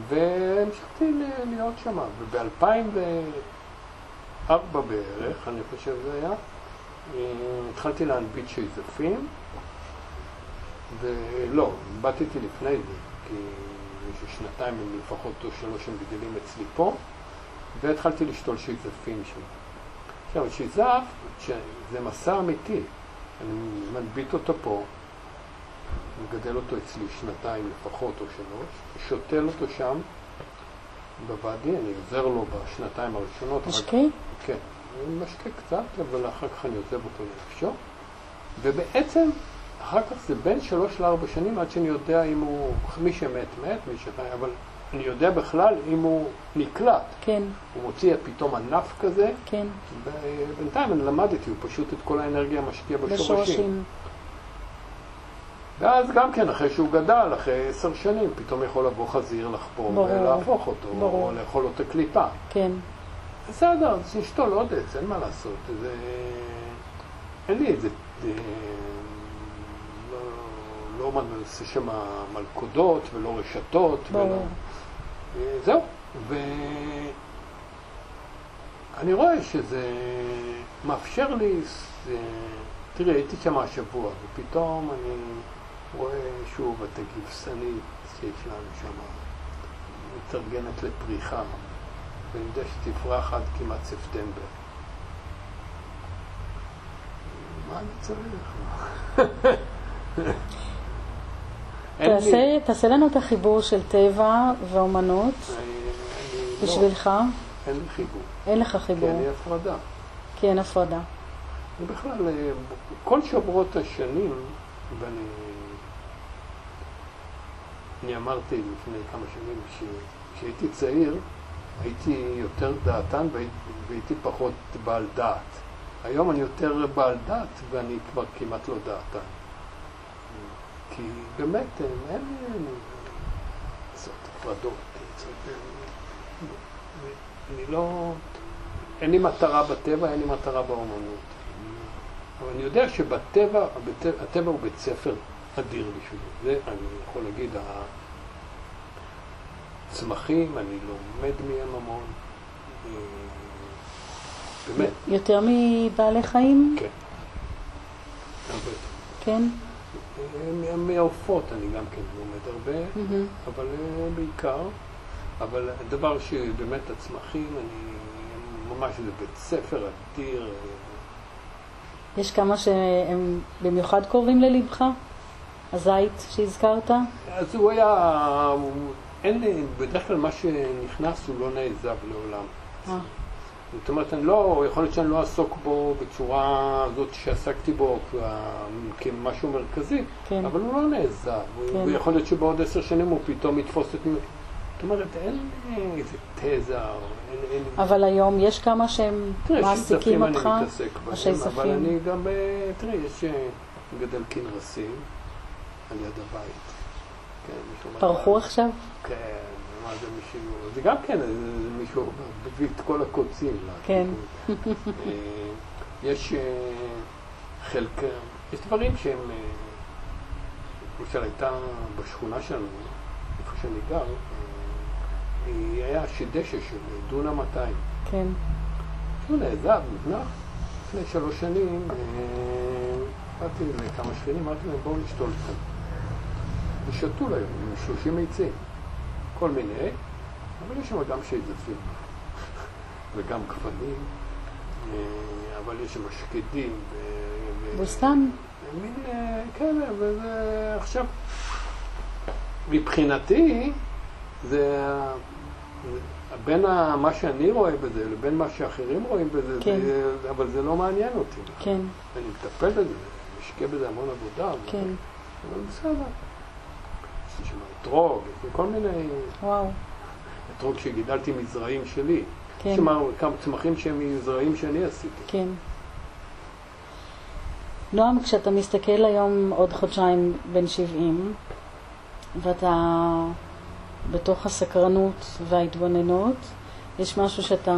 והמשכתי להיות שם, וב-2004 בערך, אני חושב זה היה, התחלתי להנביט שייזפים, ולא, באתתי לפני זה. כי שנתיים הם לפחות או שלוש הם גדלים אצלי פה, והתחלתי לשתול שיזפים שם. עכשיו, שיזף, זה מסע אמיתי. אני מנביט אותו פה, מגדל אותו אצלי שנתיים לפחות או שלוש, שותל אותו שם בוואדי, אני עוזר לו בשנתיים הראשונות. משקה? כן, אני משקה קצת, אבל אחר כך אני עוזב אותו לנפשו. ובעצם אחר כך זה בין שלוש לארבע שנים עד שאני יודע אם הוא, מי שמת מת, מי שחי, אבל אני יודע בכלל אם הוא נקלט. כן. הוא מוציא פתאום ענף כזה. כן. בינתיים אני למדתי, הוא פשוט את כל האנרגיה משקיע בשורשים. בשורשים. ואז גם כן, אחרי שהוא גדל, אחרי עשר שנים, פתאום יכול לבוא חזיר לחפור ולהפוך אותו, ברור. או לאכול לו את הקליפה. כן. בסדר, אז נשתול עוד עץ, אין מה לעשות. זה... אין לי איזה... לא, לא עושה שם מלכודות ולא רשתות. ולא... זהו. ואני רואה שזה מאפשר לי... תראי, הייתי שם השבוע, ופתאום אני רואה שוב את הגיבסנית שיש לנו שם, מתארגנת לפריחה, ואני יודע שתפרח עד כמעט ספטמבר. מה אני צריך? תעשה, תעשה לנו את החיבור של טבע ואומנות בשבילך. לא, אין לי חיבור. אין לך חיבור. כי אין לי הפרדה. כי אין הפרדה. ובכלל, אה, כל שבועות השנים, ואני אני אמרתי לפני כמה שנים שכשהייתי צעיר הייתי יותר דעתן והייתי פחות בעל דעת. היום אני יותר בעל דעת ואני כבר כמעט לא דעתן. כי באמת אין לי לעשות הפרדות. אני לא... אין לי מטרה בטבע, אין לי מטרה באומנות. אבל אני יודע שבטבע, הטבע הוא בית ספר אדיר בשבילי. זה אני יכול להגיד, הצמחים, אני לומד מהם המון. אה, באמת. יותר מבעלי חיים? כן. כן? מהעופות אני גם כן לומד הרבה, אבל אה, בעיקר. אבל הדבר שבאמת הצמחים, אני ממש, זה בית ספר אדיר. אה, יש כמה שהם במיוחד קרובים ללבך? הזית שהזכרת? אז הוא היה, אין, בדרך כלל מה שנכנס הוא לא נעזב לעולם. אה. זאת אומרת, אני לא, יכול להיות שאני לא אעסוק בו בצורה הזאת שעסקתי בו כמשהו מרכזי, כן. אבל הוא לא נעזב. כן. ויכול להיות שבעוד עשר שנים הוא פתאום יתפוס את... זאת אומרת, אין איזה תזה, אין, אין... אבל היום יש כמה שהם מעסיקים אותך? תראה, שיזפים אני מתעסק בהם, אבל אני גם, תראי, יש אה, גדל כנרסים. על יד הבית. כן, פרחו עכשיו? כן, זה מישהו, זה גם כן מישהו מביא את כל הקוצים. כן. אה, יש אה, חלק, יש דברים שהם, אה, למשל הייתה בשכונה שלנו, איפה שאני גר, היה שדשא של דונם 200. כן. שהוא נעזב, נבנח. לפני שלוש שנים, באתי לכמה שכנים, אמרתי להם בואו נשתול קצת. ושתו להם עם 30 עצים, כל מיני, אבל יש שם גם שייזפים וגם גוונים, אה, אבל יש שם שקדים. בוסתן? מין, אה, כן, וזה עכשיו, מבחינתי, זה בין מה שאני רואה בזה לבין מה שאחרים רואים בזה, כן. זה, אבל זה לא מעניין אותי. כן. אני מטפל בזה, משקיע בזה המון עבודה. כן. אבל בסדר. יש שם אתרוג, כל מיני... וואו. אתרוג שגידלתי מזרעים שלי. כן. יש שם כמה צמחים שהם מזרעים שאני עשיתי. כן. נועם, כשאתה מסתכל היום עוד חודשיים בן 70, ואתה בתוך הסקרנות וההתבוננות, יש משהו שאתה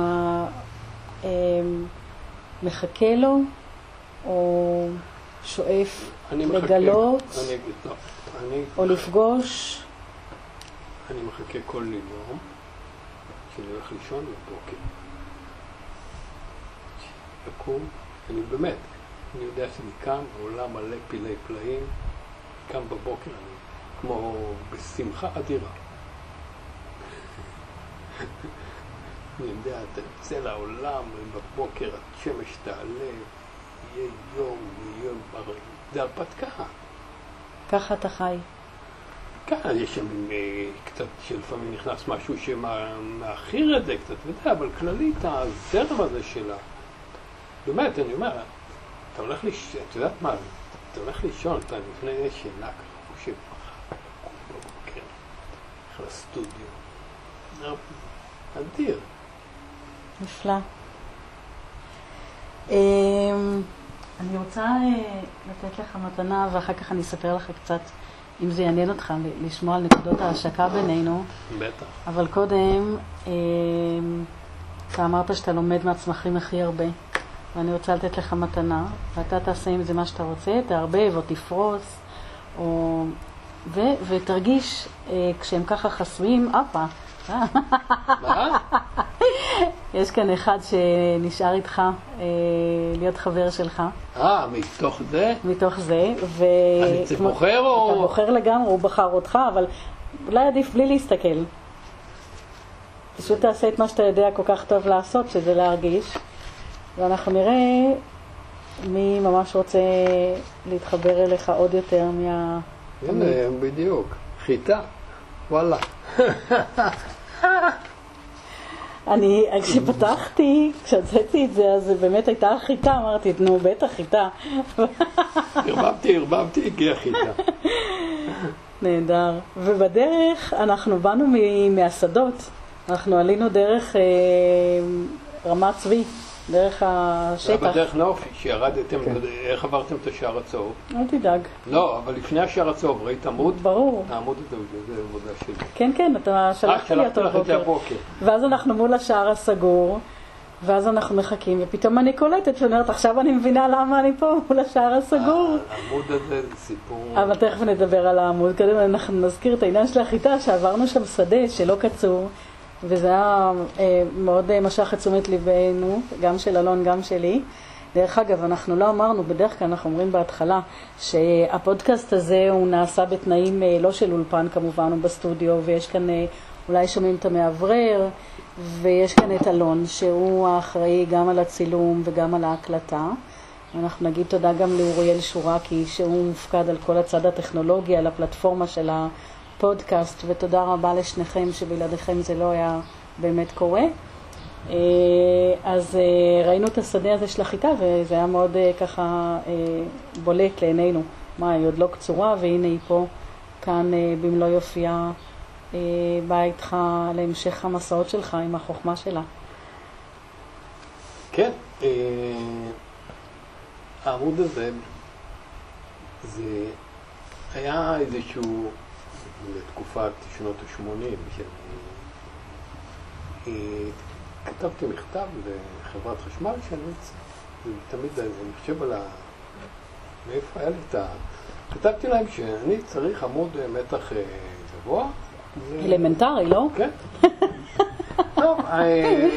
אה, מחכה לו, או שואף לגלות? אני אגיד, לא. אני... או לפגוש? אני מחכה כל יום, כשאני הולך לישון בבוקר. לקום, אני באמת, אני יודע שאני קם, העולם מלא פילי פלאים, קם בבוקר, אני כמו בשמחה אדירה. אני יודע, אתה יוצא לעולם, בבוקר השמש תעלה, יהיה יום, יהיה יום, זה הרפתקה. ככה אתה חי. כן, יש שם אה, קצת, שלפעמים נכנס משהו שמאחיר את זה קצת, וזה, אבל כללית הזרם הזה שלה, באמת, אני אומר, אתה הולך לישון, את יודעת מה, אתה הולך לישון, אתה לפני שינה ככה, חושב, בבוקר, הולך לסטודיו, אדיר. נפלא. אני רוצה אה, לתת לך מתנה, ואחר כך אני אספר לך קצת, אם זה יעניין אותך, לשמוע על נקודות ההשקה בינינו. בטח. אבל קודם, אה, אתה אמרת שאתה לומד מהצמחים הכי הרבה, ואני רוצה לתת לך מתנה, ואתה תעשה עם זה מה שאתה רוצה, תערבב או תפרוס, או... ו... ותרגיש אה, כשהם ככה חסויים, הפה. מה? יש כאן אחד שנשאר איתך אה, להיות חבר שלך. אה, מתוך זה? מתוך זה. ו... אני צריך בוחר או... אתה בוחר לגמרי, הוא בחר אותך, אבל אולי עדיף בלי להסתכל. פשוט תעשה את מה שאתה יודע כל כך טוב לעשות, שזה להרגיש, ואנחנו נראה מי ממש רוצה להתחבר אליך עוד יותר מה... הנה, בדיוק. חיטה, וואלה. אני, כשפתחתי, כשהוצאתי את זה, אז באמת הייתה חיטה, אמרתי, נו, בטח חיטה. ערבבתי, ערבבתי, הגיעה חיטה. נהדר. ובדרך אנחנו באנו מהשדות, אנחנו עלינו דרך אה, רמת צבי. דרך השטח. זה בדרך נופי, שירדתם, כן. איך עברתם את השער הצהוב? אל תדאג. לא, אבל לפני השער הצהוב, ראית עמוד? ברור. העמוד הזה, זה עבודה שלי. כן, כן, אתה אותו בבוקר. אה, שלחתי זה הבוקר. ואז אנחנו מול השער הסגור, ואז אנחנו מחכים, ופתאום אני קולטת שאני אומרת, עכשיו אני מבינה למה אני פה מול השער הסגור. העמוד הזה זה סיפור... אבל תכף נדבר על העמוד. קודם אנחנו נזכיר את העניין של החיטה, שעברנו שם שדה שלא קצור. וזה היה אה, מאוד אה, משך את תשומת ליבנו, גם של אלון, גם שלי. דרך אגב, אנחנו לא אמרנו, בדרך כלל אנחנו אומרים בהתחלה, שהפודקאסט הזה הוא נעשה בתנאים אה, לא של אולפן כמובן, הוא בסטודיו, ויש כאן, אה, אולי שומעים את המאוורר, ויש כאן את אלון, שהוא האחראי גם על הצילום וגם על ההקלטה. אנחנו נגיד תודה גם לאוריאל שורקי, שהוא מופקד על כל הצד הטכנולוגי, על הפלטפורמה של ה... הפודקאסט, ותודה רבה לשניכם שבלעדיכם זה לא היה באמת קורה. אה, אז אה, ראינו את השדה הזה של החיטה, וזה היה מאוד אה, ככה בולט לעינינו. מה, היא עוד לא קצורה, והנה היא פה, כאן במלוא יופייה, באה איתך להמשך המסעות שלך עם החוכמה שלה. כן, העמוד הזה, זה היה איזשהו לתקופת שנות ה-80, שאני כתבתי מכתב לחברת חשמל, שאני תמיד, אני חושב על ה... מאיפה היה לי את ה... כתבתי להם שאני צריך עמוד מתח אה, גבוה. אלמנטרי, לא? כן. טוב, אה,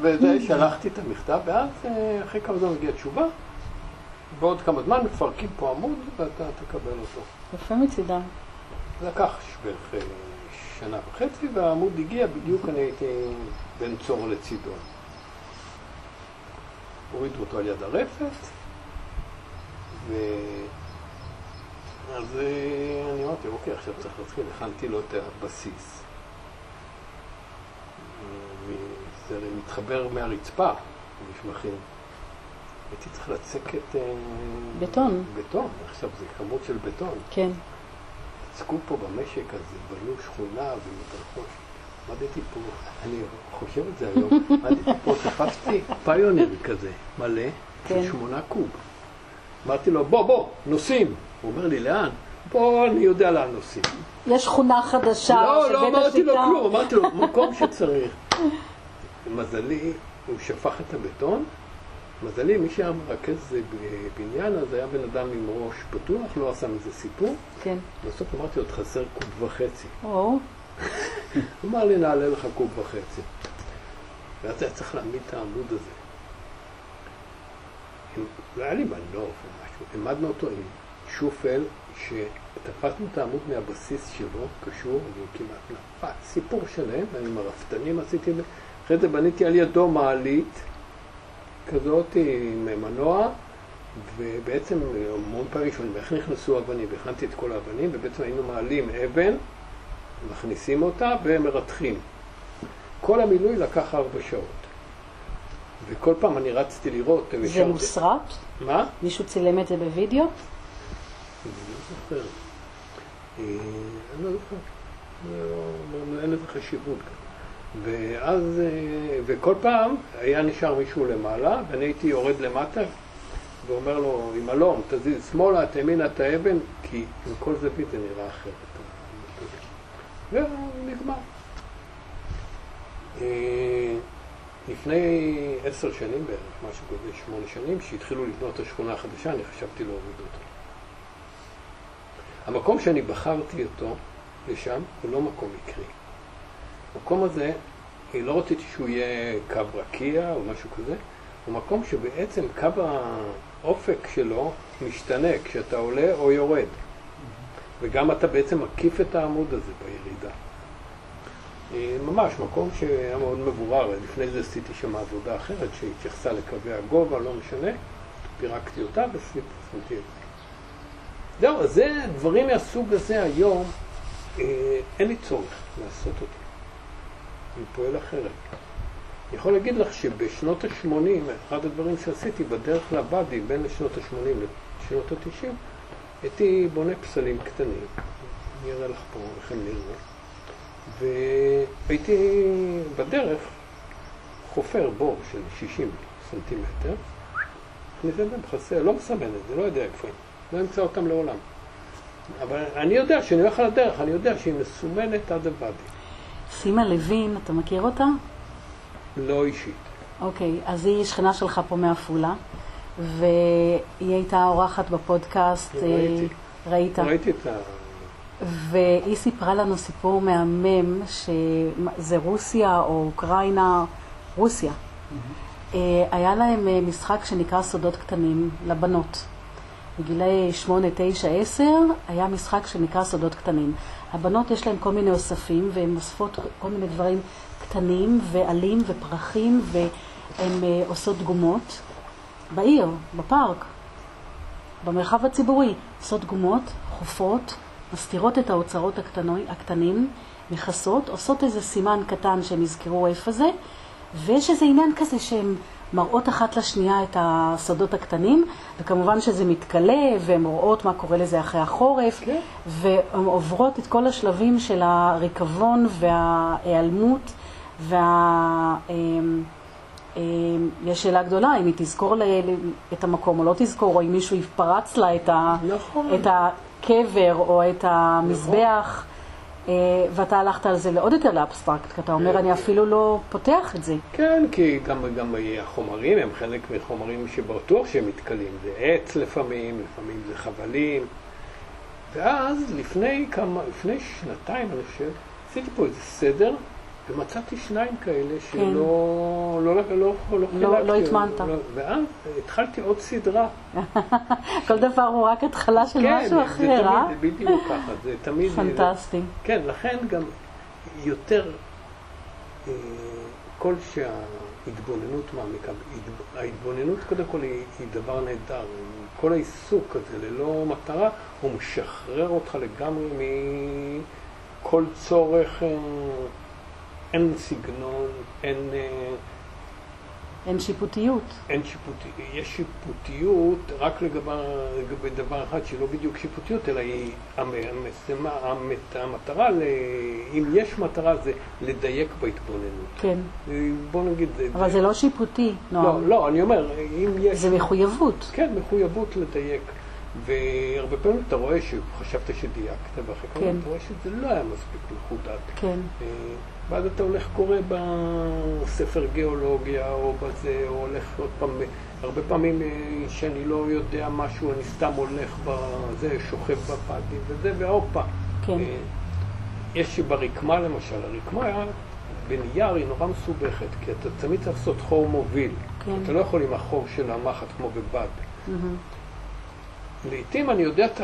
וזה שלחתי את המכתב, ואז אה, אחרי כמה זמן הגיעה תשובה, בעוד כמה זמן מפרקים פה עמוד ואתה תקבל אותו. יפה מצידם. לקח בערך אה, שנה וחצי, והעמוד הגיע, בדיוק אני הייתי בין צור לצידון. הורידו אותו על יד הרפת, ו... אז אה, אני אמרתי, אוקיי, עכשיו צריך להתחיל, הכנתי לו את הבסיס. זה מתחבר מהרצפה, המשמחים. הייתי צריך לצקת... אה, בטון. בטון, עכשיו זה כמות של בטון. כן. עסקו פה במשק הזה, בנו שכונה ומדרכות. עמדתי פה, אני חושב את זה היום, עמדתי פה, תפסתי פיונר כזה, מלא, של כן. שמונה קוב. אמרתי לו, בוא, בוא, נוסעים. הוא אומר לי, לאן? בוא, אני יודע לאן נוסעים. יש שכונה חדשה לא, לא אמרתי לו כלום, אמרתי לו, מקום שצריך. למזלי, הוא שפך את הבטון, מזלי, מי שהיה מרכז בניין אז היה בן אדם עם ראש פתוח, לא עשה מזה סיפור. כן. בסוף אמרתי עוד חסר קוב וחצי. או. הוא אמר לי, נעלה לך קוב וחצי. ואז היה צריך להעמיד את העמוד הזה. לא היה לי מנוף או משהו, העמדנו אותו עם שופל, שתפסנו את העמוד מהבסיס שלו, קשור, אני כמעט נפל, סיפור שלם, עם הרפתנים עשיתי, אחרי זה בניתי על ידו מעלית. כזאת עם מנוע, ובעצם המון פעמים שואלים איך נכנסו אבנים, והכנתי את כל האבנים, ובעצם היינו מעלים אבן, מכניסים אותה ומרתחים. כל המילוי לקח ארבע שעות. וכל פעם אני רצתי לראות... זה מוסרט? מה? מישהו צילם את זה בווידאו? אני לא זוכר. אה, אני לא זוכר. לא, אין לזה חשיבות. ואז, אה, וכל פעם היה נשאר מישהו למעלה, ואני הייתי יורד למטה ואומר לו, עם אלון, תזיז שמאלה, תמינה את האבן, כי עם כל זווית זה נראה אחרת. ונגמר. אה, לפני עשר שנים בערך, משהו כזה, שמונה שנים, כשהתחילו לבנות את השכונה החדשה, אני חשבתי להוריד אותו. המקום שאני בחרתי אותו לשם הוא לא מקום מקרי. המקום הזה, לא רציתי שהוא יהיה קו רקיע או משהו כזה, הוא מקום שבעצם קו האופק שלו משתנה כשאתה עולה או יורד. וגם אתה בעצם מקיף את העמוד הזה בירידה. אה, ממש מקום שהיה מאוד מבורר, לפני זה עשיתי שם עבודה אחרת שהתייחסה לקווי הגובה, לא משנה, פירקתי אותה ושמתי את זה. זהו, אז זה דברים מהסוג הזה היום, אה, אין לי צורך לעשות אותו. אני פועל אחרת. אני יכול להגיד לך שבשנות ה-80, אחד הדברים שעשיתי בדרך לבאדי, בין לשנות ה-80 לשנות ה-90, הייתי בונה פסלים קטנים. אני אראה לך פה איך הם נראים. והייתי בדרך חופר בור של 60 סנטימטר, את זה מכסה, לא מסמן את זה, לא יודע איפה הם, לא אמצא אותם לעולם. אבל אני יודע שאני הולך על הדרך, אני יודע שהיא מסומנת עד הוואדי. סימה לוין, אתה מכיר אותה? לא אישית. אוקיי, אז היא שכנה שלך פה מעפולה, והיא הייתה אורחת בפודקאסט. ראיתי. אה, ראית? ראיתי את ה... והיא סיפרה לנו סיפור מהמם, שזה רוסיה או אוקראינה, רוסיה. Mm-hmm. היה להם אה, משחק שנקרא סודות קטנים לבנות. בגילאי 8, 9, 10 היה משחק שנקרא סודות קטנים. הבנות יש להן כל מיני אוספים והן אוספות כל מיני דברים קטנים ועלים ופרחים והן אה, עושות דגומות בעיר, בפארק, במרחב הציבורי. עושות דגומות, חופרות, מסתירות את האוצרות הקטנוי, הקטנים, מכסות, עושות איזה סימן קטן שהם יזכרו איפה זה, ויש איזה עניין כזה שהן מראות אחת לשנייה את הסודות הקטנים, וכמובן שזה מתכלה, והן רואות מה קורה לזה אחרי החורף, כן. והן עוברות את כל השלבים של הריקבון וההיעלמות, וה... אמ, אמ, יש שאלה גדולה, אם היא תזכור את המקום או לא תזכור, או אם מישהו יפרק לה את, ה, נכון. את הקבר או את המזבח, אה, ואתה הלכת על זה לעוד יותר לאבסטרקט, כי אתה אומר. אני אפילו לא פותח את זה. כן, כי גם, גם החומרים הם חלק מחומרים שבטוח שהם מתכלים. זה עץ לפעמים, לפעמים זה חבלים. ואז לפני כמה, לפני שנתיים, אני חושב, עשיתי פה איזה סדר ומצאתי שניים כאלה שלא כן. לא, לא, לא, לא, לא, לא הטמנת. לא, ואז התחלתי עוד סדרה. כל דבר הוא רק התחלה של כן, משהו אחר, אה? כן, זה בדיוק ככה, זה תמיד... פנטסטי. כן, לכן גם יותר, אה, כל שההתבוננות מעמיקה, ההתבוננות קודם כל היא, היא דבר נהדר. כל העיסוק הזה ללא מטרה, הוא משחרר אותך לגמרי מכל צורך... אה, אין סגנון, אין... אה, אין שיפוטיות. אין שיפוטיות. יש שיפוטיות רק לגבי, לגבי דבר אחד שלא בדיוק שיפוטיות, אלא היא המשימה, המטרה, אם יש מטרה זה לדייק בהתבוננות. כן. בוא נגיד... אבל זה, זה לא שיפוטי, נועם. לא, לא, אני אומר, אם יש... זה מחויבות. כן, מחויבות לדייק. והרבה פעמים אתה רואה שחשבת שדייקת, ואחרי כן. אתה רואה שזה לא היה מספיק מחודד. כן. ואז אתה הולך, קורא בספר גיאולוגיה או בזה, או הולך עוד פעם, הרבה פעמים אה, שאני לא יודע משהו, אני סתם הולך בזה, שוכב בפאדים וזה, והופה. כן. אה, יש ברקמה למשל, הרקמה בנייר היא נורא מסובכת, כי אתה תמיד צריך לעשות חור מוביל. כן. אתה לא יכול עם החור של המחט כמו בבד. Mm-hmm. לעתים אני יודע את.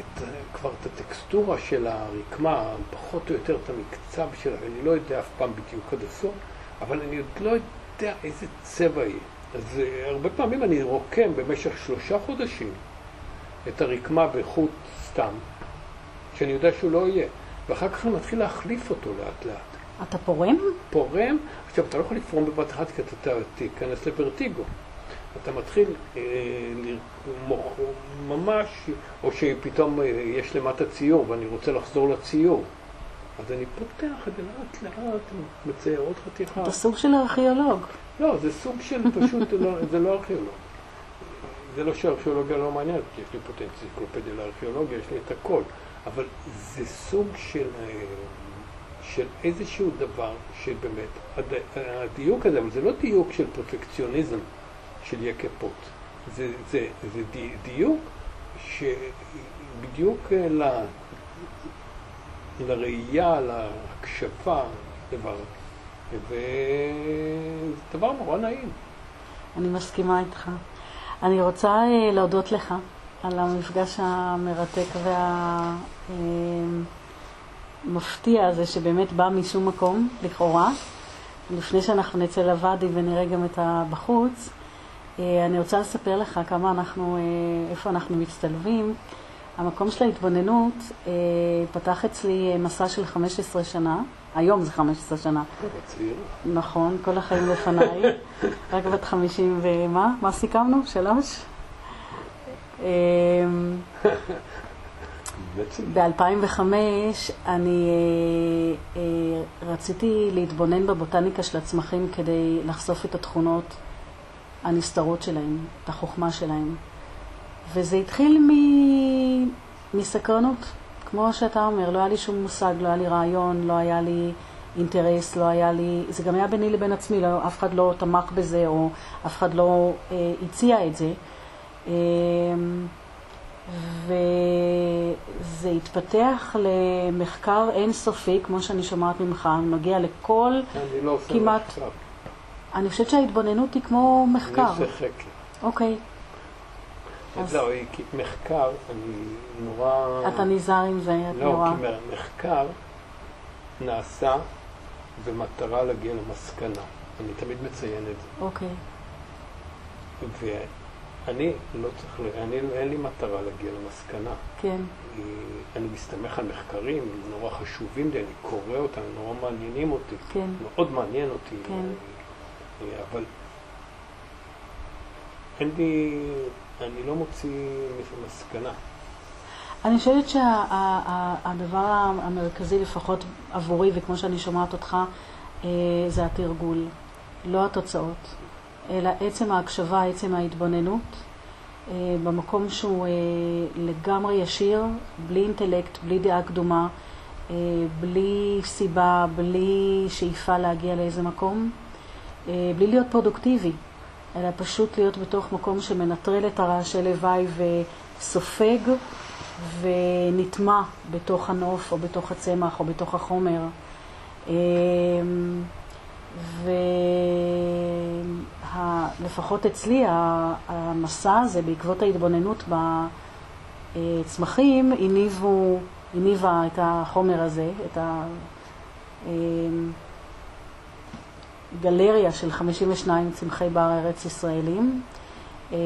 את, כבר את הטקסטורה של הרקמה, פחות או יותר את המקצב שלה, אני לא יודע אף פעם בדיוק עד הסוף, אבל אני עוד לא יודע איזה צבע היא. אז uh, הרבה פעמים אני רוקם במשך שלושה חודשים את הרקמה בחוט סתם, שאני יודע שהוא לא יהיה, ואחר כך אני מתחיל להחליף אותו לאט לאט. אתה פורם? פורם. עכשיו, אתה לא יכול לפרום בבת אחת כי אתה תיכנס לוורטיגו. אתה מתחיל אה, למוך ממש, או שפתאום אה, יש למטה ציור ואני רוצה לחזור לציור. אז אני פותח את זה לאט לאט, מצייר עוד חתיכה. אתה סוג של ארכיאולוג. לא, זה סוג של פשוט, לא, זה לא ארכיאולוג. זה לא שארכיאולוגיה לא מעניינת, יש לי פה את האנציקלופדיה לארכיאולוגיה, יש לי את הכל. אבל זה סוג של, אה, של איזשהו דבר שבאמת, הדיוק הזה, אבל זה לא דיוק של פרפקציוניזם של יקפות, זה, זה, זה דיוק שבדיוק ל, לראייה, להקשבה, דבר, וזה דבר נורא נעים. אני מסכימה איתך. אני רוצה אה, להודות לך על המפגש המרתק והמפתיע הזה, שבאמת בא משום מקום, לכאורה. לפני שאנחנו נצא לוואדי ונראה גם את הבחוץ, אה, אני רוצה לספר לך כמה אנחנו, אה, איפה אנחנו מצטלבים. המקום של ההתבוננות פתח אצלי מסע של 15 שנה. היום זה 15 שנה. נכון, כל החיים לפניי. רק בת 50 ומה? מה סיכמנו? שלוש? אמ, ב-2005 אני אה, אה, רציתי להתבונן בבוטניקה של הצמחים כדי לחשוף את התכונות הנסתרות שלהם, את החוכמה שלהם. וזה התחיל מסקרנות. כמו שאתה אומר, לא היה לי שום מושג, לא היה לי רעיון, לא היה לי אינטרס, לא היה לי... זה גם היה ביני לבין עצמי, לא, אף אחד לא תמך בזה או אף אחד לא אה, הציע את זה. אה, וזה התפתח למחקר אינסופי, כמו שאני שומעת ממך, נוגע לכל אני לא עושה כמעט... מחקר. אני חושבת שההתבוננות היא כמו מחקר. אני חקר. אוקיי. אז... לא, כי מחקר, אני נורא... אתה נזהר עם זה, את לא, נורא. לא, כי מחקר נעשה במטרה להגיע למסקנה. אני תמיד מציין את זה. אוקיי. ואני לא צריך, אני, אין לי מטרה להגיע למסקנה. כן. אני מסתמך על מחקרים נורא חשובים לי, אני קורא אותם, נורא מעניינים אותי. כן. מאוד מעניין אותי. כן. אבל אין לי... אני לא מוציא מסקנה. אני חושבת שהדבר המרכזי, לפחות עבורי, וכמו שאני שומעת אותך, אה, זה התרגול, לא התוצאות, אלא עצם ההקשבה, עצם ההתבוננות, אה, במקום שהוא אה, לגמרי ישיר, בלי אינטלקט, בלי דעה קדומה, בלי סיבה, בלי שאיפה להגיע לאיזה מקום, בלי להיות פרודוקטיבי. אלא פשוט להיות בתוך מקום שמנטרל את הרעשי לוואי וסופג ונטמע בתוך הנוף או בתוך הצמח או בתוך החומר. אמ, ולפחות אצלי המסע הזה, בעקבות ההתבוננות בצמחים, הניבו, הניבה את החומר הזה, את ה... גלריה של 52 צמחי בר ארץ ישראלים, אה,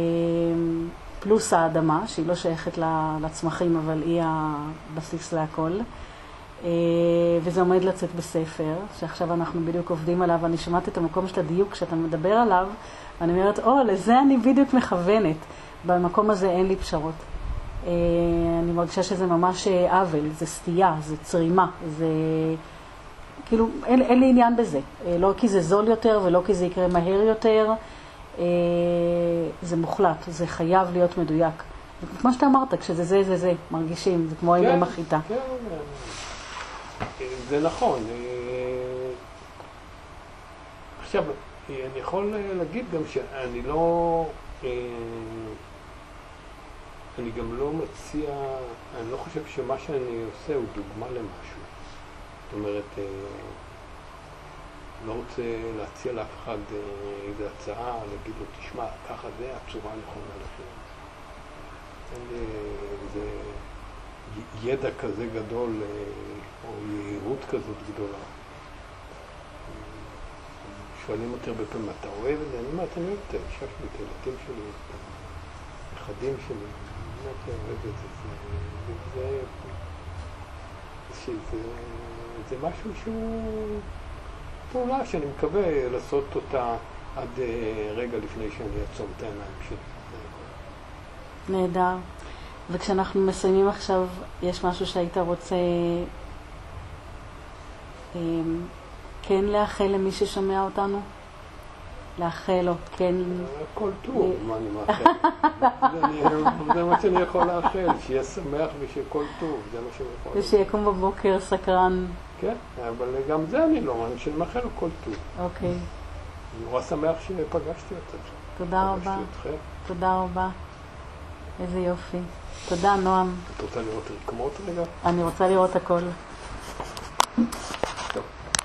פלוס האדמה, שהיא לא שייכת לצמחים, אבל היא הבסיס להכל. אה, וזה עומד לצאת בספר, שעכשיו אנחנו בדיוק עובדים עליו, אני שומעת את המקום של הדיוק שאתה מדבר עליו, ואני אומרת, או, לזה אני בדיוק מכוונת. במקום הזה אין לי פשרות. אה, אני מרגישה שזה ממש עוול, זה סטייה, זה צרימה, זה... כאילו, אין, אין לי עניין בזה. אה, לא כי זה זול יותר ולא כי זה יקרה מהר יותר. אה, זה מוחלט, זה חייב להיות מדויק. כמו שאתה אמרת, כשזה זה, זה, זה, מרגישים, זה כמו כן, עם החיטה. כן, זה נכון. אה, עכשיו, אני יכול להגיד גם שאני לא... אני גם לא מציע, אני לא חושב שמה שאני עושה הוא דוגמה למשהו. זאת אומרת, אה, לא רוצה להציע לאף אחד אה, איזו הצעה, להגיד לו, תשמע, ככה זה הצורה הנכונה לכם. אין איזה ידע כזה גדול אה, או יהירות כזאת גדולה. שואלים אותי הרבה פעמים, אתה אוהב את זה? אני אומר, אני אוהב את האישה שלי, את הילדים שלי, את הנכדים שלי, אני אומר, אני אוהב את זה. זה, זה, משהו שהוא פעולה שאני מקווה לעשות אותה עד אה, רגע לפני שאני אעצום את העיניים שלי. נהדר. וכשאנחנו מסיימים עכשיו, יש משהו שהיית רוצה אמ, כן לאחל למי ששומע אותנו? לאחל לו, כן... כל טוב, מה אני מאחל? זה מה שאני יכול לאחל, שיהיה שמח ושיהיה כל טוב, זה מה שאני יכול לאחל. ושיקום בבוקר סקרן כן, אבל גם זה אני לא, אני שאני מאחל לו כל טוב. אוקיי. אני נורא שמח שפגשתי אותך. תודה רבה. תודה רבה. איזה יופי. תודה, נועם. את רוצה לראות רקמות רגע? אני רוצה לראות הכל.